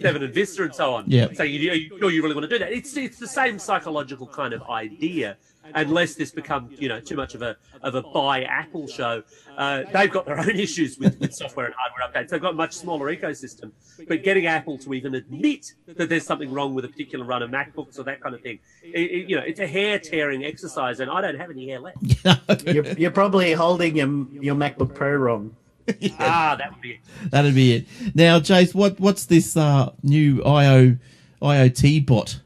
Seven and Vista and so on. Yeah. Saying, you, you, you really want to do that? It's it's the same psychological kind of idea. Unless this becomes, you know, too much of a of a buy Apple show, uh, they've got their own issues with, with software and hardware updates. They've got a much smaller ecosystem, but getting Apple to even admit that there's something wrong with a particular run of MacBooks or that kind of thing, it, it, you know, it's a hair tearing exercise, and I don't have any hair left. You're, you're probably holding your, your MacBook Pro wrong. Ah, that would be it. That'd be it. Now, Chase, what what's this uh, new IO IoT bot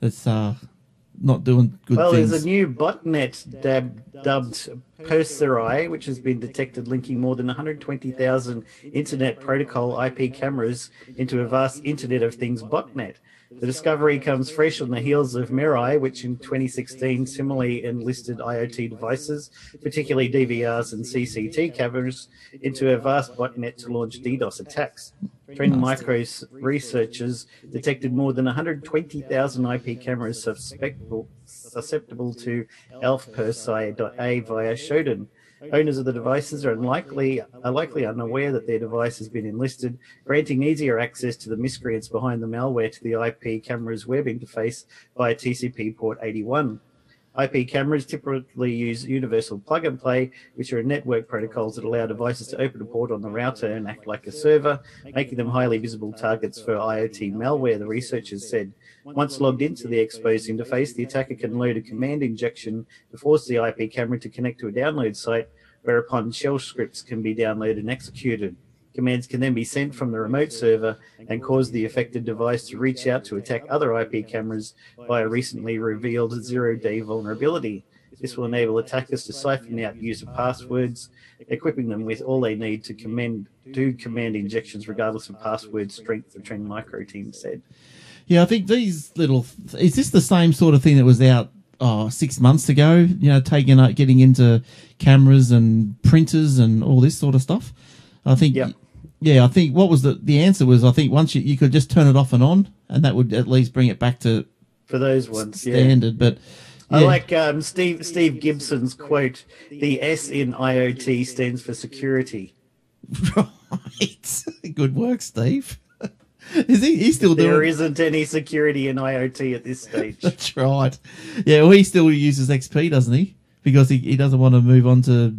that's uh, not doing good Well, things? there's a new botnet dab, dubbed Persirai, which has been detected linking more than 120,000 Internet Protocol IP cameras into a vast Internet of Things botnet. The discovery comes fresh on the heels of Mirai, which in 2016 similarly enlisted IoT devices, particularly DVRs and CCT cameras, into a vast botnet to launch DDoS attacks. Trend Micro's researchers detected more than 120,000 IP cameras susceptible, susceptible to ALF-PerSci.A via Shodan. Owners of the devices are unlikely are likely unaware that their device has been enlisted, granting easier access to the miscreants behind the malware to the IP camera's web interface via TCP port 81. IP cameras typically use universal plug and play, which are network protocols that allow devices to open a port on the router and act like a server, making them highly visible targets for IoT malware, the researchers said. Once logged into the exposed interface, the attacker can load a command injection to force the IP camera to connect to a download site, whereupon shell scripts can be downloaded and executed. Commands can then be sent from the remote server and cause the affected device to reach out to attack other IP cameras by a recently revealed zero day vulnerability. This will enable attackers to siphon out user passwords, equipping them with all they need to command, do command injections regardless of password strength, the Trend Micro team said. Yeah, I think these little. Is this the same sort of thing that was out oh, six months ago? You know, taking up, getting into cameras and printers and all this sort of stuff. I think. Yep. Yeah, I think what was the the answer was I think once you you could just turn it off and on, and that would at least bring it back to For those ones, yeah. standard. But I like um, Steve Steve Gibson's quote: "The S in IoT stands for security." right. Good work, Steve. Is he? He's still There doing. isn't any security in IoT at this stage. That's right. Yeah, well, he still uses XP, doesn't he? Because he, he doesn't want to move on to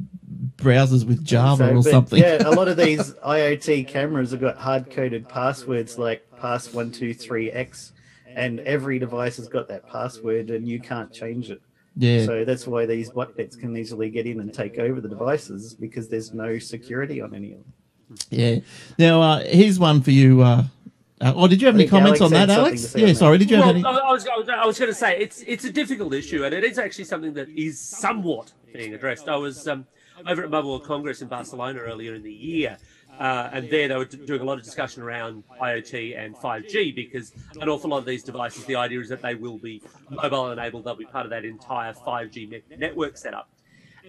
browsers with Java So, or something. Yeah, a lot of these IoT cameras have got hard coded passwords like pass one two three X, and every device has got that password, and you can't change it. yeah. So that's why these botnets can easily get in and take over the devices because there's no security on any of them. Yeah. Now, uh, here's one for you. Uh, uh, oh, did you have any comments Alex on that, Alex? Yeah, sorry. Did you have any? I I was, I was, I was going to say it's it's a difficult issue, and it is actually something that is somewhat being addressed. I was um, over at Mobile World Congress in Barcelona earlier in the year, uh, and there they were doing a lot of discussion around IoT and 5G because an awful lot of these devices, the idea is that they will be mobile enabled; they'll be part of that entire 5G net- network setup.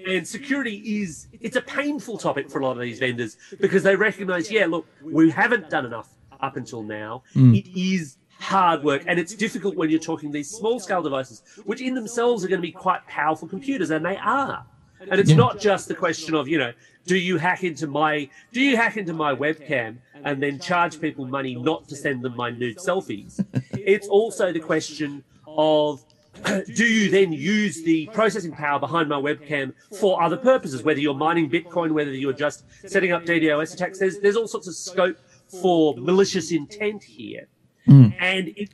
And security is it's a painful topic for a lot of these vendors because they recognize, yeah, look, we haven't done enough up until now. Mm. It is hard work and it's difficult when you're talking these small scale devices, which in themselves are going to be quite powerful computers, and they are. And it's Yeah. not just the question of, you know, do you hack into my do you hack into my webcam and then charge people money not to send them my nude selfies? it's also the question of do you then use the processing power behind my webcam for other purposes, whether you're mining Bitcoin, whether you're just setting up DDoS attacks? There's, there's all sorts of scope for malicious intent here. Hmm. And it,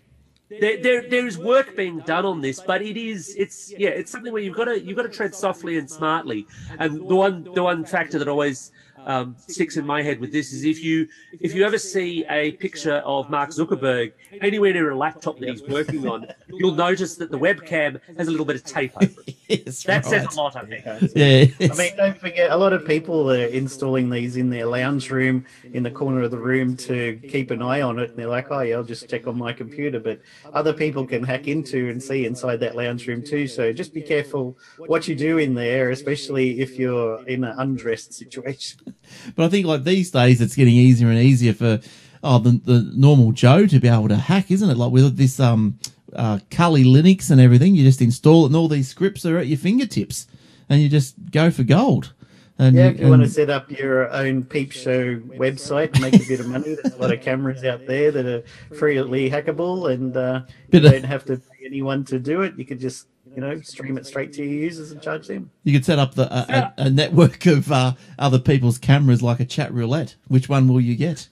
there, there, there is work being done on this, but it is, it's, yeah, it's something where you've got to, you've got to tread softly and smartly. And the one, the one factor that always um, sticks in my head with this is if you, if you ever see a picture of Mark Zuckerberg anywhere near a laptop that he's working on, you'll notice that the webcam has a little bit of tape over it. Yes, That right. says a lot, I think. Yeah. I mean, don't forget, a lot of people are installing these in their lounge room, in the corner of the room to keep an eye on it. And they're like, oh, yeah, I'll just check on my computer. But other people can hack into and see inside that lounge room too. So just be careful what you do in there, especially if you're in an undressed situation. But I think like these days, it's getting easier and easier for oh the the normal Joe to be able to hack, isn't it? Like with this um uh Kali Linux and everything, you just install it, and all these scripts are at your fingertips, and you just go for gold. And Yeah, you- if you want to set up your own peep show website and make a bit of money, there's a lot of cameras out there that are freely hackable, and uh, you don't have to pay anyone to do it. You could just, you know, stream it straight to your users and charge them. You could set up the, a, a, a network of uh, other people's cameras like a chat roulette. Which one will you get?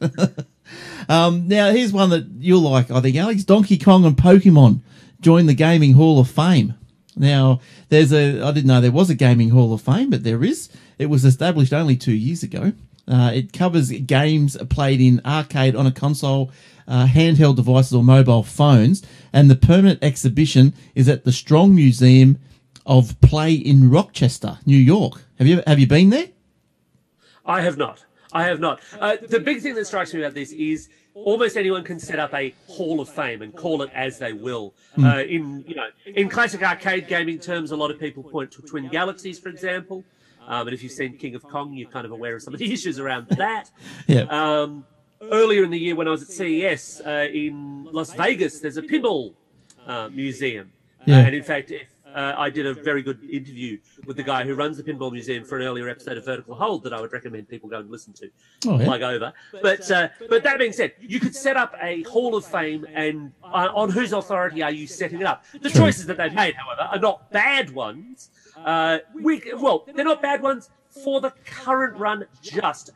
um, now, here's one that you'll like, I think, Alex. Donkey Kong and Pokemon join the Gaming Hall of Fame. Now, there's a, I didn't know there was a Gaming Hall of Fame, but there is. It was established only two years ago. Uh, it covers games played in arcade on a console, uh, handheld devices, or mobile phones. And the permanent exhibition is at the Strong Museum of Play in Rochester, New York. Have you have you been there? I have not. I have not. Uh, the big thing that strikes me about this is almost anyone can set up a Hall of Fame and call it as they will. Uh, in you know, in classic arcade gaming terms, a lot of people point to Twin Galaxies, for example. Um, and if you've seen King of Kong, you're kind of aware of some of the issues around that. Yeah. Um, earlier in the year, when I was at CES uh, in Las Vegas, there's a pinball uh, museum. Yeah. And in fact, if, uh, I did a very good interview with the guy who runs the pinball museum for an earlier episode of Vertical Hold that I would recommend people go and listen to. Oh, yeah. Plug over. But uh, but that being said, you could set up a Hall of Fame, and uh, on whose authority are you setting it up? The True. choices that they've made, however, are not bad ones. Uh, we, well, they're not bad ones for the current run. Just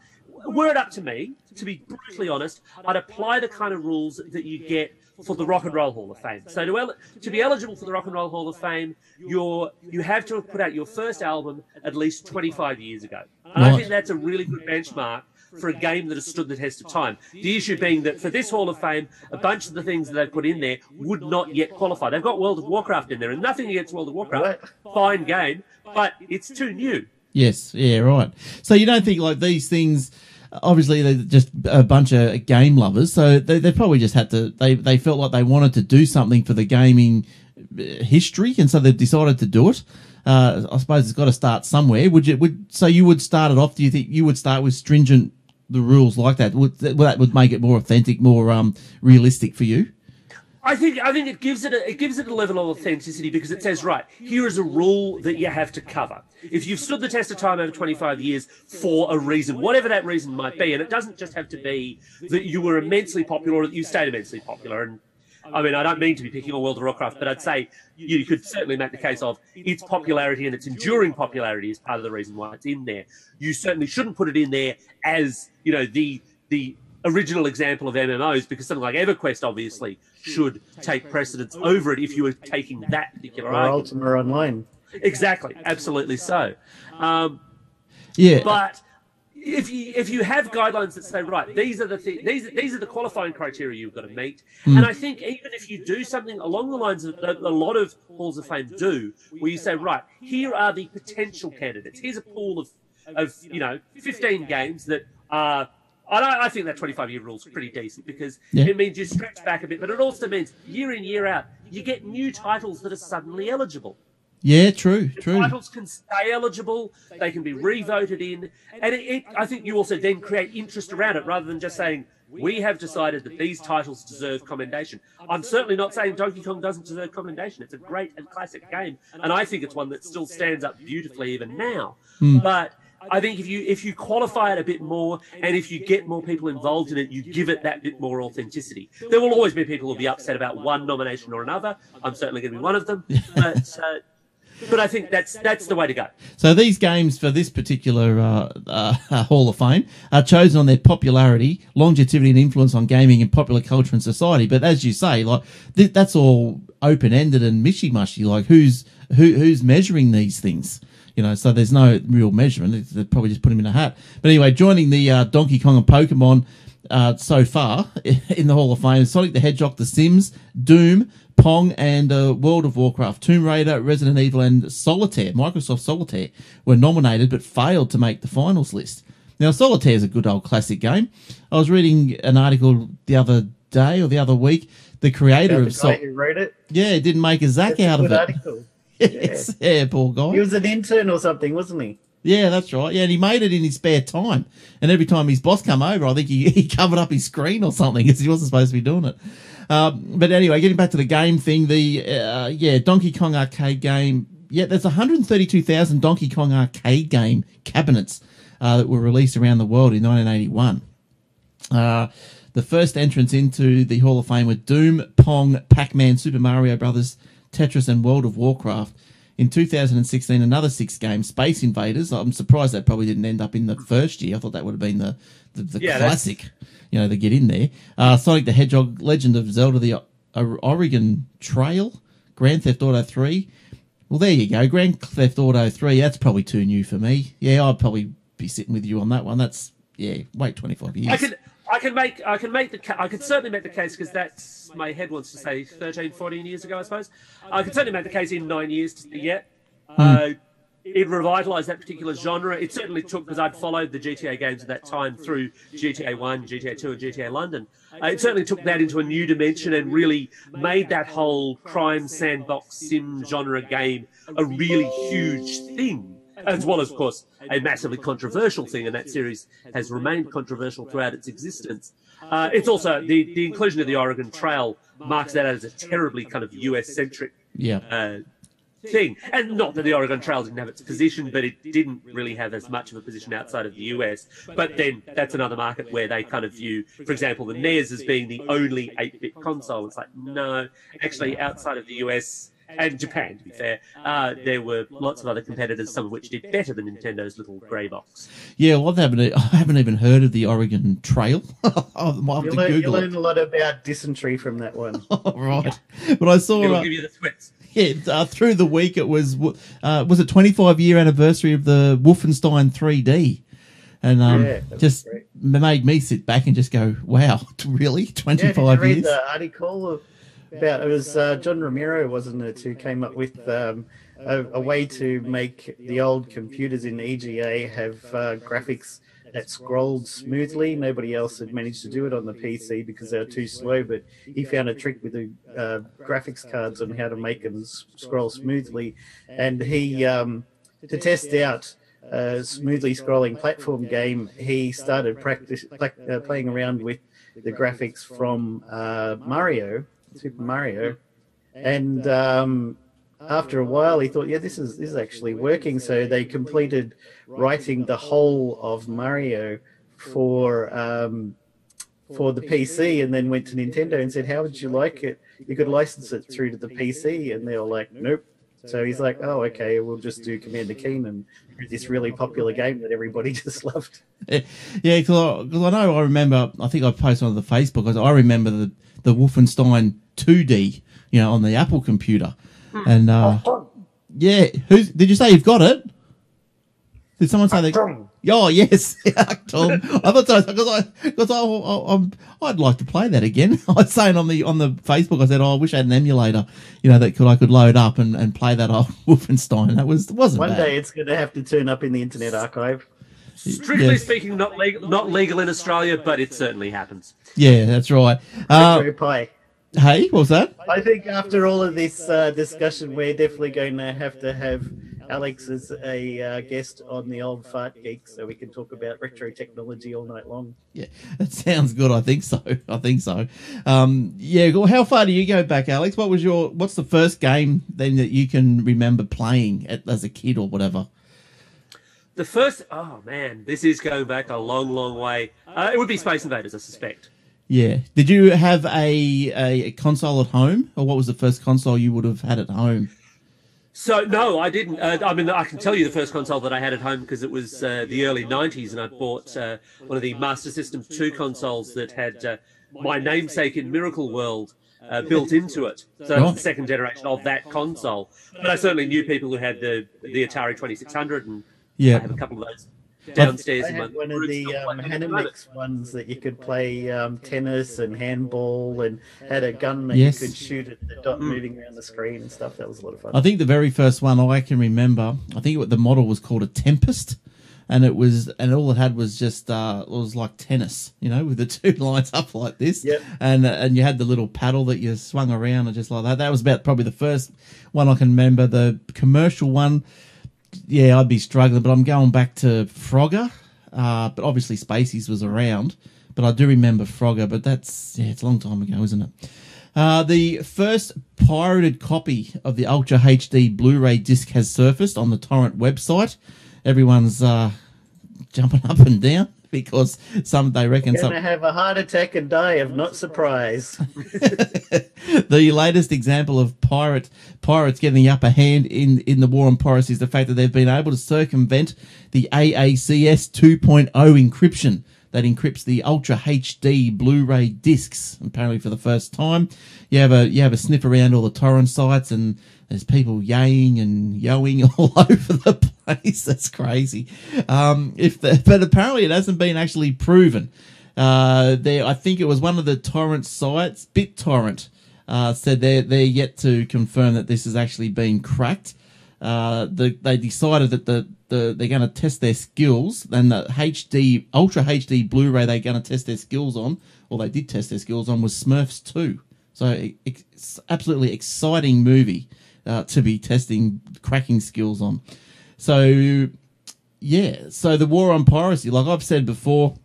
were it up to me, to be brutally honest, I'd apply the kind of rules that you get for the Rock and Roll Hall of Fame. So to, el- to be eligible for the Rock and Roll Hall of Fame, you're you have to have put out your first album at least 25 years ago. And I think that's a really good benchmark for a game that has stood the test of time. The issue being that for this Hall of Fame, a bunch of the things that they've put in there would not yet qualify. They've got World of Warcraft in there, and nothing against World of Warcraft. Fine game, but it's too new. Yes, yeah, right. So you don't think like these things? Obviously, they're just a bunch of game lovers, so they, they probably just had to. They they felt like they wanted to do something for the gaming uh, history, and so they've decided to do it. Uh, I suppose it's got to start somewhere. Would you? Would so you would start it off? Do you think you would start with stringent the rules like that? Would that, that would make it more authentic, more um realistic for you? I think I think it gives it a, it gives it a level of authenticity because it says right here is a rule that you have to cover. If you've stood the test of time over 25 years for a reason, whatever that reason might be, and it doesn't just have to be that you were immensely popular or that you stayed immensely popular. And I mean, I don't mean to be picking on World of Warcraft, but I'd say you could certainly make the case of its popularity and its enduring popularity is part of the reason why it's in there. You certainly shouldn't put it in there as you know the the original example of MMOs because something like EverQuest obviously should take precedence over it if you were taking that particular Or argument. Ultima Online. Exactly, absolutely so. Um, Yeah, but if you if you have guidelines that say right, these are the th- these these are the qualifying criteria you've got to meet, and I think even if you do something along the lines of that a lot of halls of fame do, where you say right, here are the potential candidates. Here's a pool of of you know 15 games that are. I, I think that 25 year rule is pretty decent because Yeah. it means you stretch back a bit, but it also means year in, year out, you get new titles that are suddenly eligible. yeah, true, The true. titles can stay eligible, they can be re-voted in, and it, it, I think you also then create interest around it rather than just saying we have decided that these titles deserve commendation. I'm certainly not saying Donkey Kong doesn't deserve commendation. It's a great and classic game, and I think it's one that still stands up beautifully even now. Hmm. But I think if you if you qualify it a bit more, and if you get more people involved in it, you give it that bit more authenticity. There will always be people who'll be upset about one nomination or another. I'm certainly going to be one of them, but. Uh, but I think that's that's the way to go. So these games for this particular uh, uh, Hall of Fame are chosen on their popularity, longevity, and influence on gaming and popular culture and society. But as you say, like th- that's all open ended and mishy mushy. Like who's who who's measuring these things? You know, so there's no real measurement. It's- They probably just put them in a hat. But anyway, joining the uh, Donkey Kong and Pokemon uh, so far in the Hall of Fame: Sonic the Hedgehog, The Sims, Doom, Pong, and uh, World of Warcraft, Tomb Raider, Resident Evil, and Solitaire. Microsoft Solitaire were nominated but failed to make the finals list. Now, Solitaire is a good old classic game. I was reading an article the other day or the other week. The creator of the Sol- guy who wrote it. yeah, didn't make a zack a out of it. article. Yes, yeah, poor guy. He was an intern or something, wasn't he? Yeah, that's right. Yeah, and he made it in his spare time. And every time his boss come over, I think he, he covered up his screen or something because he wasn't supposed to be doing it. Um, but anyway, getting back to the game thing, the uh, yeah Donkey Kong arcade game yeah, there's 132,000 Donkey Kong arcade game cabinets uh, that were released around the world in 1981. Uh, the first entrance into the Hall of Fame were Doom, Pong, Pac-Man, Super Mario Brothers, Tetris, and World of Warcraft. In 2016, another six games, Space Invaders. I'm surprised that probably didn't end up in the first year. I thought that would have been the the, the Yeah, that's- classic, you know, to get in there. Uh, Sonic the Hedgehog, Legend of Zelda, the O- Oregon Trail, Grand Theft Auto 3. Well, there you go. Grand Theft Auto 3, that's probably too new for me. Yeah, I'd probably be sitting with you on that one. That's, yeah, wait 25 years. I can I can make I can make the ca- I could certainly make the case because that's my head wants to say 13, 14 years ago I suppose. I could certainly make the case in nine years to yet. Uh, it revitalized that particular genre. It certainly took because I'd followed the GTA games at that time through GTA One, GTA Two, and GTA London. Uh, it certainly took that into a new dimension and really made that whole crime sandbox sim genre game a really huge thing as well as, of course, a massively controversial thing, and that series has remained controversial throughout its existence. Uh, it's also the, the inclusion of the Oregon Trail marks that as a terribly kind of US centric yeah. uh, thing. And not that the Oregon Trail didn't have its position, but it didn't really have as much of a position outside of the US. But then that's another market where they kind of view, for example, the NES as being the only 8 bit console. It's like, no, actually, outside of the US. And Japan, to be fair, uh, there were lots of other competitors, some of which did better than Nintendo's little grey box. Yeah, well, I haven't, I haven't even heard of the Oregon Trail. I'll have You to learn, you Google learn a lot about dysentery from that one. right. But I saw It'll uh, give you the sweats. yeah, uh, through the week it was uh, was it 25 year anniversary of the Wolfenstein 3D, and um, Yeah, just great. made me sit back and just go, "Wow, really? Yeah, did 25 you read years?" the article about it was uh, John Romero, wasn't it, who came up with um, a, a way to make the old computers in EGA have uh, graphics that scrolled smoothly. Nobody else had managed to do it on the PC because they were too slow. But he found a trick with the uh, graphics cards on how to make them scroll smoothly, and he um, to test out a smoothly scrolling platform game, he started practice uh, playing around with the graphics from uh, Mario, Super Mario, and um, after a while, he thought, "Yeah, this is this is actually working." So they completed writing the whole of Mario for um, for the PC, and then went to Nintendo and said, "How would you like it? You could license it through to the PC," and they were like, "Nope." So he's like, "Oh, okay, we'll just do Commander Keen and this really popular game that everybody just loved." Yeah, because I, 'cause I know I remember. I think I posted on the Facebook. 'cause I remember the the Wolfenstein 2D, you know, on the Apple computer, and uh, yeah. Who's did you say you've got it? Did someone say they? Oh yes, Tom. I thought so because I because I, I I'm, I'd like to play that again. I was saying on the on the Facebook, I said, "Oh, I wish I had an emulator, you know, that could I could load up and, and play that old Wolfenstein." That was wasn't One bad. day it's going to have to turn up in the Internet Archive. Strictly Yes. speaking, not legal, not legal in Australia, but it certainly happens. Yeah, that's right. Uh, Retro Pie. hey, what was that? I think after all of this uh, discussion, we're definitely going to have to have Alex as a uh, guest on the old Fart Geek so we can talk about retro technology all night long. Yeah, that sounds good. I think so. I think so. Um, yeah. Well, how far do you go back, Alex? What was your What's the first game then that you can remember playing at, as a kid or whatever? The first, oh man, this is going back a long, long way. Uh, it would be Space Invaders, I suspect. Yeah. Did you have a, a console at home, or what was the first console you would have had at home? So no, I didn't. Uh, I mean, I can tell you the first console that I had at home because it was uh, the early '90s, and I bought uh, one of the Master System 2 consoles that had uh, my namesake in Miracle World uh, built into it. So it's the second generation of that console. But I certainly knew people who had the the Atari 2600, and I Yeah. have a couple of those downstairs. I had one of the still um, playing at the moment. Hanimex ones that you could play um, tennis and handball and had a gun that Yes. you could shoot at the dot moving around the screen and stuff. That was a lot of fun. I think the very first one I can remember, I think it, the model was called a Tempest, and it was, and all it had was just, uh, it was like tennis, you know, with the two lines up like this, Yep. and uh, and you had the little paddle that you swung around and just like that. That was about probably the first one I can remember. The commercial one, yeah, I'd be struggling, but I'm going back to Frogger, uh, but obviously Spaceys was around, but I do remember Frogger, but that's yeah, it's a long time ago, isn't it? Uh, the first pirated copy of the Ultra HD Blu-ray disc has surfaced on the torrent website. Everyone's uh, jumping up and down because some they reckon Going some to have a heart attack and die of not surprise. the latest example of pirate pirates getting the upper hand in in the war on piracy is the fact that they've been able to circumvent the AACS 2.0 encryption that encrypts the Ultra HD Blu-ray discs. Apparently, for the first time, you have a you have a sniff around all the torrent sites and. There's people yaying and yoing all over the place. That's crazy. Um, if the, but apparently it hasn't been actually proven. Uh, there, I think it was one of the torrent sites, BitTorrent, uh, said they're they're yet to confirm that this has actually been cracked. Uh, the, they decided that the, the they're going to test their skills, and the HD Ultra HD Blu-ray they're going to test their skills on, or they did test their skills on, was Smurfs Two. So it's absolutely exciting movie uh, to be testing cracking skills on. So yeah, so the war on piracy, like I've said before,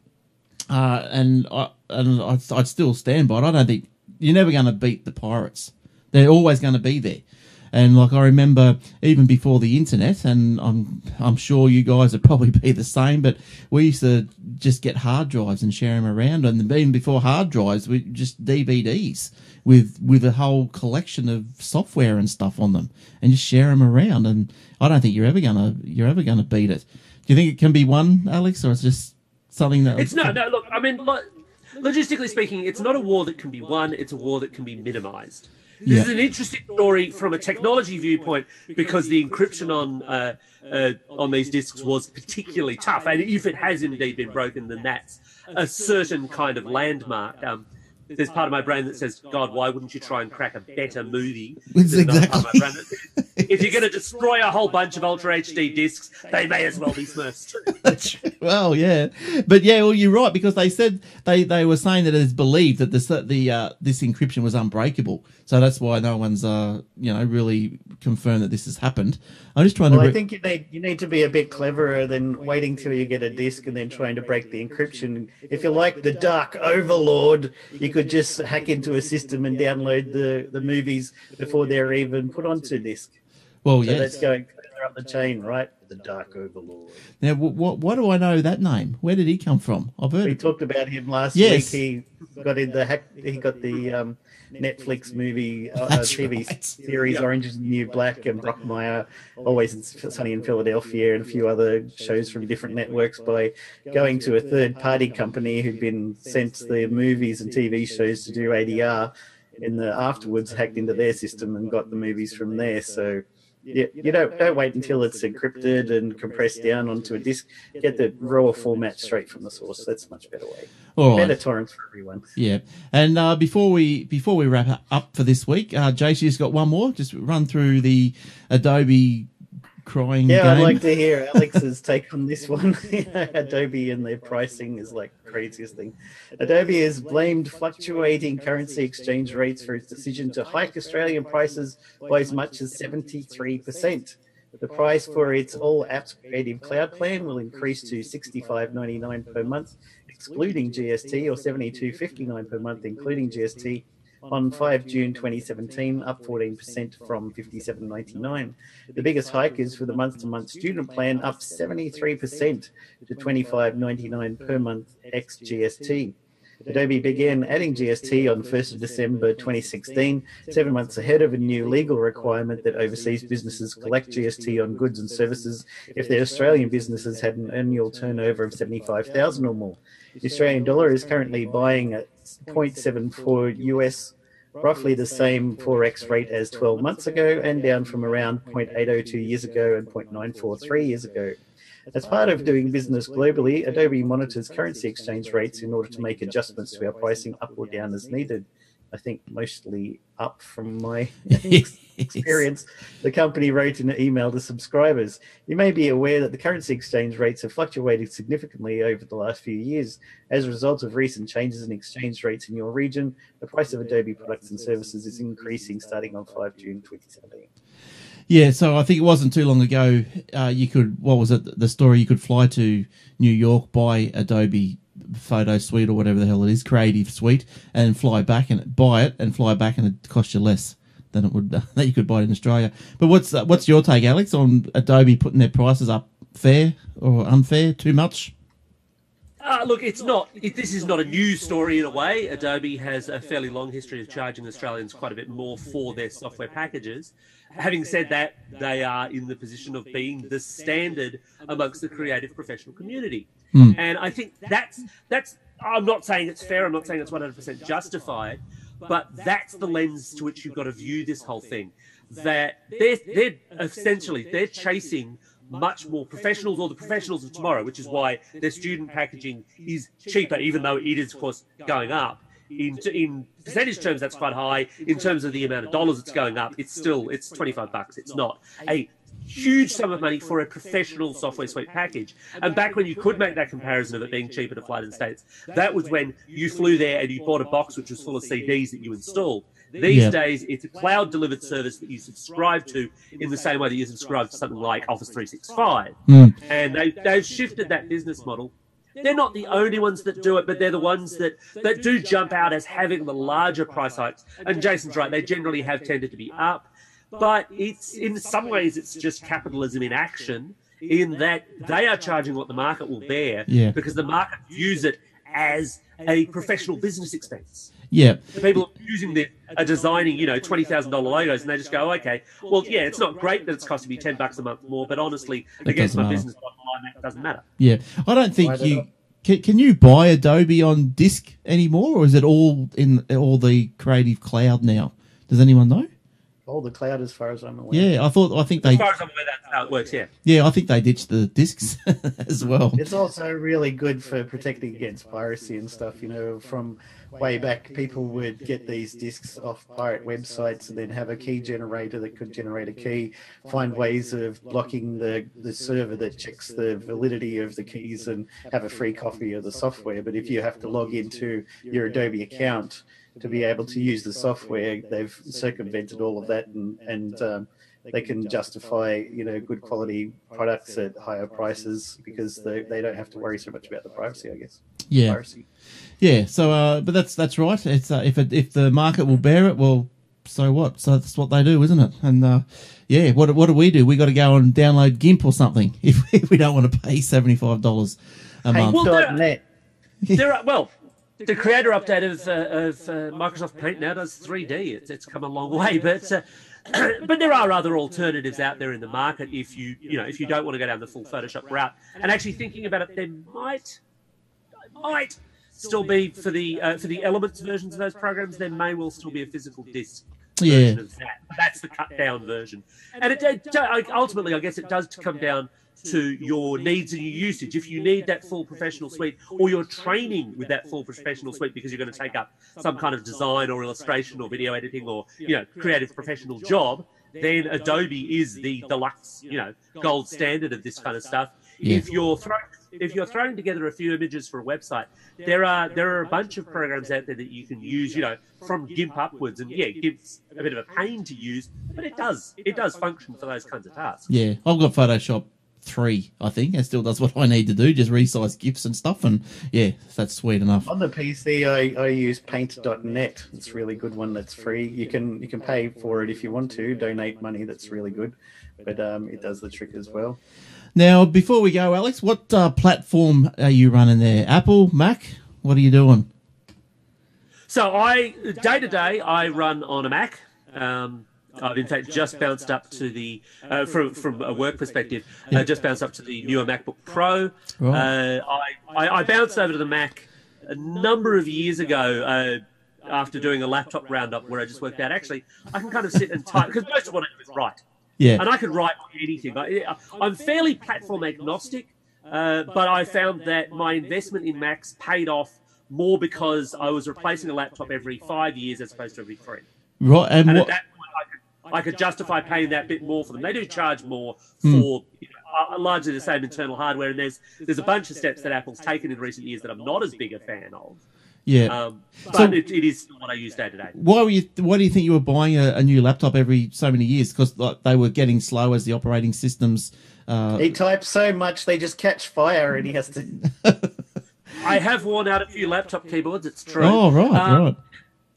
uh, and I and I'd, I'd still stand by it. I don't think you're never going to beat the pirates. They're always going to be there. And like I remember, even before the internet, and I'm I'm sure you guys would probably be the same, but we used to just get hard drives and share them around. And even before hard drives, we just DVDs with with a whole collection of software and stuff on them, and just share them around. And I don't think you're ever gonna you're ever gonna beat it. Do you think it can be won, Alex, or it's just something that It's no, no. Look, I mean, lo- logistically speaking, it's not a war that can be won. It's a war that can be minimised. This Yeah. is an interesting story from a technology viewpoint because the encryption on uh, uh, on these discs was particularly tough, and if it has indeed been broken, then that's a certain kind of landmark. Um, there's part of my brain that says, "God, why wouldn't you try and crack a better movie?" It's There's part of my exactly- brain that if you're going to destroy a whole bunch of Ultra HD discs, they may as well be Smurfs well, yeah, but yeah, well, you're right because they said they, they were saying that it's believed that this the uh, this encryption was unbreakable, so that's why no one's uh you know really confirmed that this has happened. I'm just trying Well, to. I think you need you need to be a bit cleverer than waiting till you get a disc and then trying to break the encryption. If you're like the Dark Overlord, you could just hack into a system and download the, the movies before they're even put onto disc. well, So yeah. that's going further up the chain, right? The Dark Overlord. Now, what what do I know that name? Where did he come from? I've heard. We it. talked about him last Yes. week. He got in the hack. He got the um, Netflix movie uh, uh, TV right. series Orange is the New Black and Brockmire, Always Sunny in Philadelphia, and a few other shows from different networks by going to a third party company who'd been sent the movies and TV shows to do ADR. And the afterwards hacked into their system and got the movies from there. So you, you don't don't wait until it's encrypted and compressed down onto a disk. Get the raw format straight from the source. That's a much better way. All Better right. torrents for everyone. Yeah, and uh, before we before we wrap up for this week, uh, JC's got one more. Just run through the Adobe crying Yeah, I'd like to hear Alex's take on this one. Adobe and their pricing is like craziest thing. Adobe has blamed fluctuating currency exchange rates for its decision to hike Australian prices by as much as 73%. The price for its all apps creative cloud plan will increase to $65.99 per month, excluding GST, or $72.59 per month, including GST, on 5 June 2017, up 14% from 57.99. The biggest hike is for the month-to-month student plan, up 73% to 25.99 per month ex GST. Adobe began adding GST on 1st of December 2016, seven months ahead of a new legal requirement that overseas businesses collect GST on goods and services if their Australian businesses had an annual turnover of 75,000 or more. The Australian dollar is currently buying at 0.74 US, roughly the same forex rate as 12 months ago, and down from around 0.802 years ago and 0.943 years ago. As part of doing business globally, Adobe monitors currency exchange rates in order to make adjustments to our pricing up or down as needed. I think mostly up from my experience. The company wrote in an email to subscribers. You may be aware that the currency exchange rates have fluctuated significantly over the last few years. As a result of recent changes in exchange rates in your region, the price of Adobe products and services is increasing starting on 5 June 2017. Yeah, so I think it wasn't too long ago. Uh, you could what was it? The story you could fly to New York, buy Adobe photo suite or whatever the hell it is, creative suite, and fly back and buy it and fly back, and it cost you less than it would that you could buy it in Australia. But what's uh, what's your take, Alex, on Adobe putting their prices up? Fair or unfair? Too much? Uh, look, it's not. It, this is not a news story in a way. Adobe has a fairly long history of charging Australians quite a bit more for their software packages. Having said that, they are in the position of being the standard amongst the creative professional community, Mm. and I think that's that's. I'm not saying it's fair. I'm not saying it's 100% justified, but that's the lens to which you've got to view this whole thing. That they're they're essentially they're chasing much more professionals or the professionals of tomorrow, which is why their student packaging is cheaper, even though it is, of course, going up. In, in percentage terms, that's quite high. In terms of the amount of dollars it's going up, it's still it's twenty five bucks. It's not a huge sum of money for a professional software suite package. And back when you could make that comparison of it being cheaper to fly to the states, that was when you flew there and you bought a box which was full of CDs that you installed. These Yeah. days, it's a cloud delivered service that you subscribe to in the same way that you subscribe to something like Office 365. Mm. And they, they've shifted that business model. They're not the only ones that do it, but they're the ones that, that do jump out as having the larger price hikes. And Jason's right, they generally have tended to be up. But it's in some ways, it's just capitalism in action in that they are charging what the market will bear Yeah. because the market views it as a professional business expense Yeah, The people are using the are designing you know twenty thousand dollar logos and they just go okay well yeah it's not great that it's costing me ten bucks a month more but honestly It against my matter. business bottom that doesn't matter yeah. I don't think you can, can. You buy Adobe on disc anymore, or is it all in all the Creative Cloud now? Does anyone know? All the cloud, as far as I'm aware. Yeah, I thought I think they as far as I'm aware that's how it works yeah yeah I think they ditched the discs as well. It's also really good for protecting against piracy and stuff. You know, from way back, people would get these discs off pirate websites and then have a key generator that could generate a key, find ways of blocking the, the server that checks the validity of the keys and have a free copy of the software. But if you have to log into your Adobe account to be able to use the software, they've circumvented all of that and, and um, they can justify you know good quality products at higher prices because they, they don't have to worry so much about the privacy i guess Yeah, piracy yeah. So, uh, but that's that's right. It's uh, if it, if the market will bear it, well, so what? So that's what they do, isn't it? And uh, yeah, what what do we do? We got to go and download GIMP or something if, if we don't want to pay seventy five dollars a month. Well, there- paint.net there are well the creator update of, uh, of uh, Microsoft Paint now does 3D. It's, it's come a long way, but uh, but there are other alternatives out there in the market if you you know if you don't want to go down the full Photoshop route. And actually thinking about it, there might might still be for the uh, for the Elements versions of those programs. There may well still be a physical disc Yeah. version of that. That's the cut down version. And it, it ultimately, I guess, it does come down to your needs and your usage. If you need that full professional suite, or you're training with that full professional suite because you're going to take up some kind of design or illustration or video editing or you know creative professional job, then Adobe is the deluxe, you know, gold standard of this kind of stuff. Yeah. If you're throwing if you're throwing together a few images for a website, there are there are a bunch of programs out there that you can use, you know, from GIMP upwards. And yeah, GIMP's a bit of a pain to use, but it does it does function for those kinds of tasks. Yeah, I've got Photoshop three. I think it still does what I need to do, just resize gifs and stuff, and yeah, that's sweet enough. on the pc I, I use paint.net it's a really good one that's free you can you can pay for it if you want to donate money that's really good but um, it does the trick as well Now, before we go, Alex, what uh, platform are you running there? Apple, Mac? What are you doing? So I day to day I run on a Mac. Um, I've in fact just bounced up to the uh, from from a work perspective. Uh, just bounced up to the newer MacBook Pro. Uh, I, I I bounced over to the Mac a number of years ago. Uh, after doing a laptop roundup where I just worked out actually I can kind of sit and type because most of what I do is write Yeah, and I could write anything. I, I'm fairly platform agnostic, uh, but I found that my investment in Macs paid off more because I was replacing a laptop every five years as opposed to every three. right. And And what? at that I could, justify paying that bit more for them. They do charge more Hmm. for you know, uh, largely the same internal hardware, and there's there's a bunch of steps that Apple's taken in recent years that I'm not as big a fan of. Yeah. Um, but So- it, it is what I use day to day. why were you? Why do you think you were buying a, a new laptop every so many years? Because like, they were getting slow as the operating systems. Uh, he types so much they just catch fire and he has to I have worn out a few laptop keyboards. It's true. Oh, right, Um, right.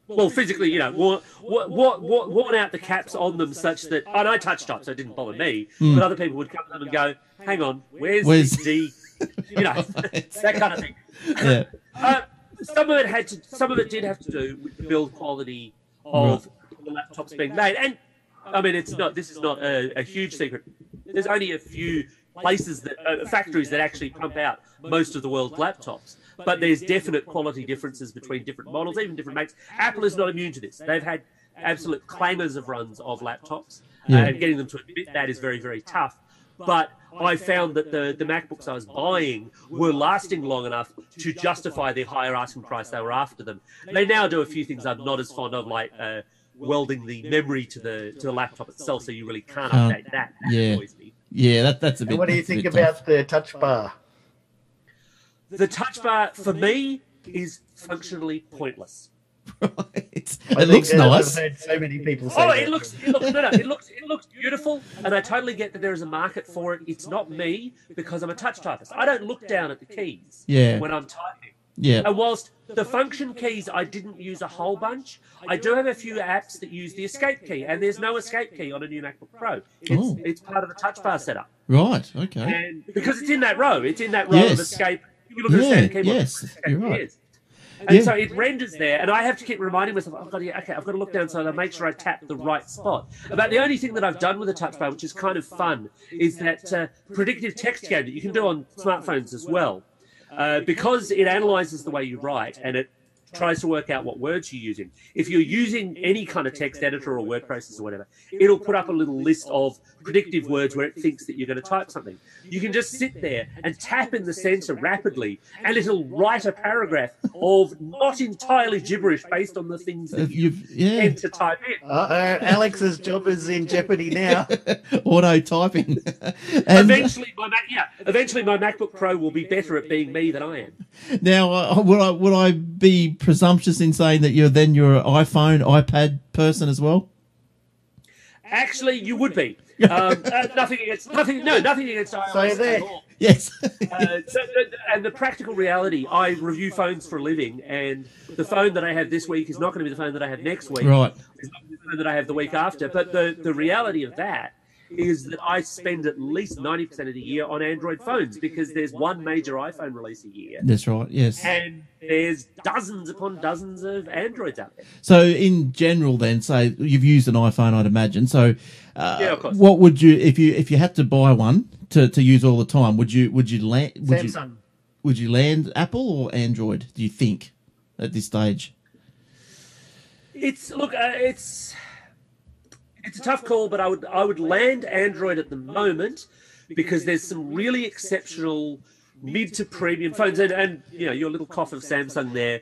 Well, physically, you know, worn, worn, worn, worn out the caps on them such that, and I touch up, so it didn't bother me. But other people would come to them and go, "Hang on, where's. Where's- the D?" You know, that kind of thing. Yeah. Uh, some of it had to. Some of it did have to do with the build quality of the laptops being made, and I mean, it's not. This is not a, a huge secret. There's only a few places that uh, factories that actually pump out most of the world's laptops. But there's definite quality differences between different models, even different makes. Apple is not immune to this. They've had absolute clangers of runs of laptops, uh, Yeah. and getting them to admit that is very, very tough. But I found that the, the MacBooks I was buying were lasting long enough to justify the higher asking price they were after them. They now do a few things I'm not as fond of, like uh, welding the memory to the to the laptop itself, so you really can't Can't- update that. That yeah. annoys me. Yeah, that, that's a bit. And what do you think about tough. the touch bar? The touch bar for me is functionally pointless. Right. It think looks that nice. I've heard so many people say Oh, that. it looks, it looks, no, no, it looks, it looks beautiful, and I totally get that there is a market for it. It's not me because I'm a touch typist. I don't look down at the keys Yeah. when I'm typing. Yeah. And whilst the function keys I didn't use a whole bunch, I do have a few apps that use the escape key, and there's no escape key on a new MacBook Pro. It's, Oh. it's part of the touch bar setup, Right. Okay. and because it's in that row, it's in that row Yes. of escape. You look at the Yeah, standard keyboard, yes, you're right. And Yeah. so it renders there, and I have to keep reminding myself, I've got to, okay, I've got to look down so I make sure I tap the right spot. About the only thing that I've done with a touch bar, which is kind of fun, is that uh, predictive text game that you can do on smartphones as well. Uh, because it analyzes the way you write and it tries to work out what words you're using. If you're using any kind of text editor or word processor or whatever, it'll put up a little list of predictive words where it thinks that you're going to type something. You can just sit there and tap in the sensor rapidly, and it'll write a paragraph of not entirely gibberish based on the things that you you've yeah, tend to type in. Uh-oh, Alex's job is in jeopardy now. auto typing. and Eventually, my Mac, yeah, eventually my MacBook Pro will be better at being me than I am. now, uh, would I would I be presumptuous in saying that you're then you're an iPhone, iPad person as well? Actually, you would be. Um, uh, nothing against nothing. No, nothing against iOS So there. at all. Yes. Uh, so, and the practical reality, I review phones for a living, and the phone that I have this week is not going to be the phone that I have next week. right. It's not going to be the phone that I have the week after. But the, the reality of that is that I spend at least 90% of the year on Android phones because there's one major iPhone release a year. That's right. Yes. And there's dozens upon dozens of Androids out there. So, in general, then, say you've used an iPhone, I'd imagine. So, uh, Yeah, of course. what would you if you if you had to buy one to, to use all the time? Would you would you land would you Samsung. would you land Apple or Android? Do you think at this stage? It's look, uh, it's it's a tough call, but I would I would land Android at the moment because there's some really exceptional mid to premium phones, and, and you know your little cough of Samsung there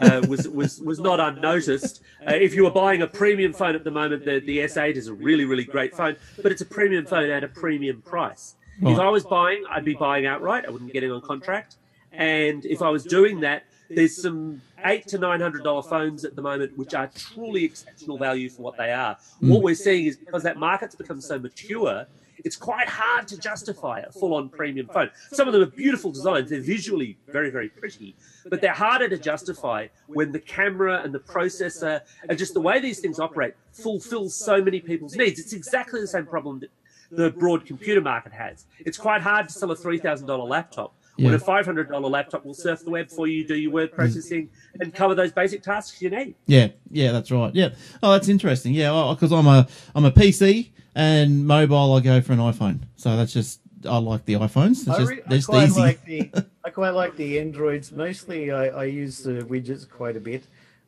uh, was was was not unnoticed. Uh, if you were buying a premium phone at the moment, the the S8 is a really really great phone, but it's a premium phone at a premium price. If I was buying, I'd be buying outright. I wouldn't get it on contract. And if I was doing that, there's some eight to nine hundred dollar phones at the moment, which are truly exceptional value for what they are. Hmm. What we're seeing is because that market's become so mature, it's quite hard to justify a full-on premium phone. Some of them are beautiful designs; they're visually very, very pretty, but they're harder to justify when the camera and the processor and just the way these things operate fulfills so many people's needs. It's exactly the same problem that the broad computer market has. It's quite hard to sell a three thousand dollar laptop when Yeah. a five hundred dollar laptop will surf the web for you, do your word processing, and cover those basic tasks you need. Yeah, yeah, that's right. Yeah. Oh, that's interesting. Yeah, because I'm a I'm a PC and mobile. I go for an iPhone. So that's just I like the iPhones. It's I, just re- I they're just quite easy. like the I quite like the Androids. Mostly, I, I use the widgets quite a bit,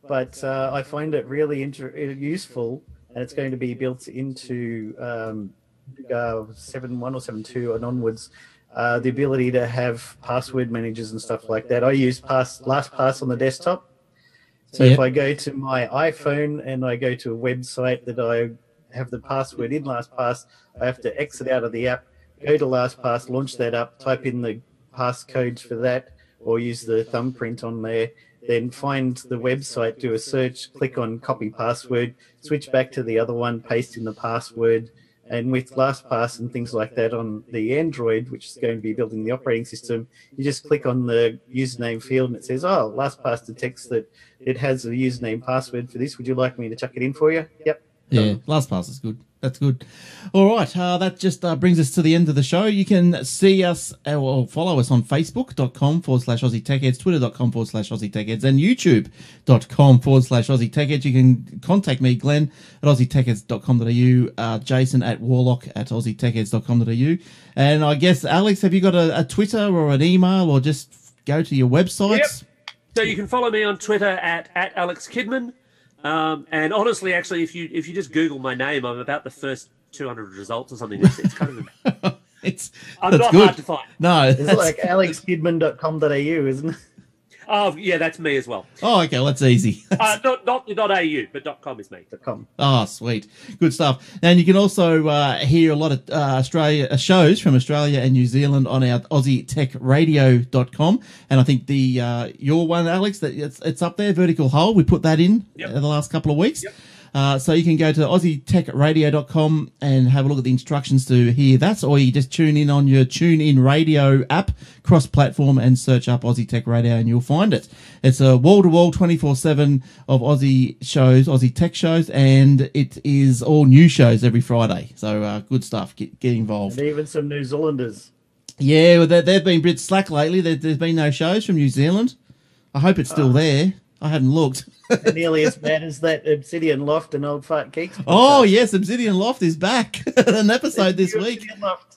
but uh, I find it really inter- useful, and it's going to be built into um, uh, seven one or seven two and onwards. Uh, the ability to have password managers and stuff like that. I use pass LastPass on the desktop. So if I go to my iPhone and I go to a website that I have the password in LastPass, I have to exit out of the app, go to LastPass, launch that up, type in the passcodes for that, or use the thumbprint on there. Then find the website, do a search, click on copy password, switch back to the other one, paste in the password, And with LastPass and things like that on the Android, which is going to be building the operating system, you just click on the username field and it says, "Oh, LastPass detects that it has a username password for this. Would you like me to chuck it in for you?" Yep. Yeah, last LastPass is good. That's good. All right, uh, that just uh, brings us to the end of the show. You can see us uh, or follow us on Facebook.com forward slash Aussie Tech Heads, Twitter.com forward slash Aussie Tech Heads, and YouTube.com forward slash Aussie Tech Heads. You can contact me, Glenn, at AussieTechHeads.com.au, uh, Jason at Warlock at AussieTechHeads.com.au. And I guess, Alex, have you got a, a Twitter or an email or just go to your websites? Yep. So you can follow me on Twitter at, at Alex Kidman. Um, and honestly, actually, if you if you just Google my name, I'm about the first 200 results or something. It's, it's kind of it's I'm that's not good. hard to find. No, It's like alexkidman.com.au, isn't it? Oh yeah, that's me as well. oh, okay, well, that's easy. Uh, not not not au, but .com is me. .com. Oh, sweet. Good stuff. And you can also uh, hear a lot of uh, Australia uh, shows from Australia and New Zealand on our AussieTechRadio.com. And I think the uh, your one, Alex, that it's, it's up there, Vertical Hold. We put that in Yep. uh, the last couple of weeks. Yep. Uh, so you can go to AussieTechRadio.com and have a look at the instructions to hear that, or you just tune in on your Tune In Radio app, cross-platform, and search up Aussie Tech Radio, and you'll find it. It's a wall-to-wall, 24/7 of Aussie shows, Aussie tech shows, and it is all new shows every Friday. So uh, good stuff. Get get involved. And even some New Zealanders. Yeah, well, they, they've been a bit slack lately. There, there's been no shows from New Zealand. I hope it's still there. I hadn't looked. nearly as bad as that Obsidian Loft and Old Fart Geeks. Oh podcast. yes, Obsidian Loft is back. An episode this week. Obsidian Loft.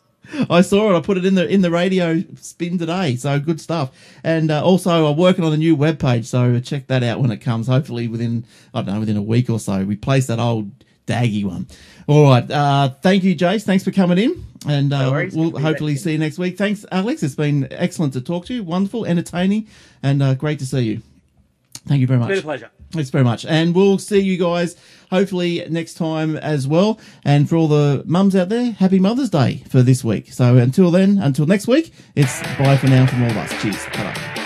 I saw it. I put it in the in the radio spin today. So good stuff. And uh, also, I'm working on a new web page. So check that out when it comes. Hopefully within I don't know within a week or so. We place that old daggy one. All right. Uh, thank you, Jace. Thanks for coming in. And uh, No worries. we'll Good to be hopefully see you next week. Thanks, Alex. It's been excellent to talk to you. Wonderful, entertaining, and uh, great to see you. Thank you very much. Been a pleasure. Thanks very much. And we'll see you guys hopefully next time as well. And for all the mums out there, happy Mother's Day for this week. So until then, until next week, it's bye for now from all of us. Cheers. ta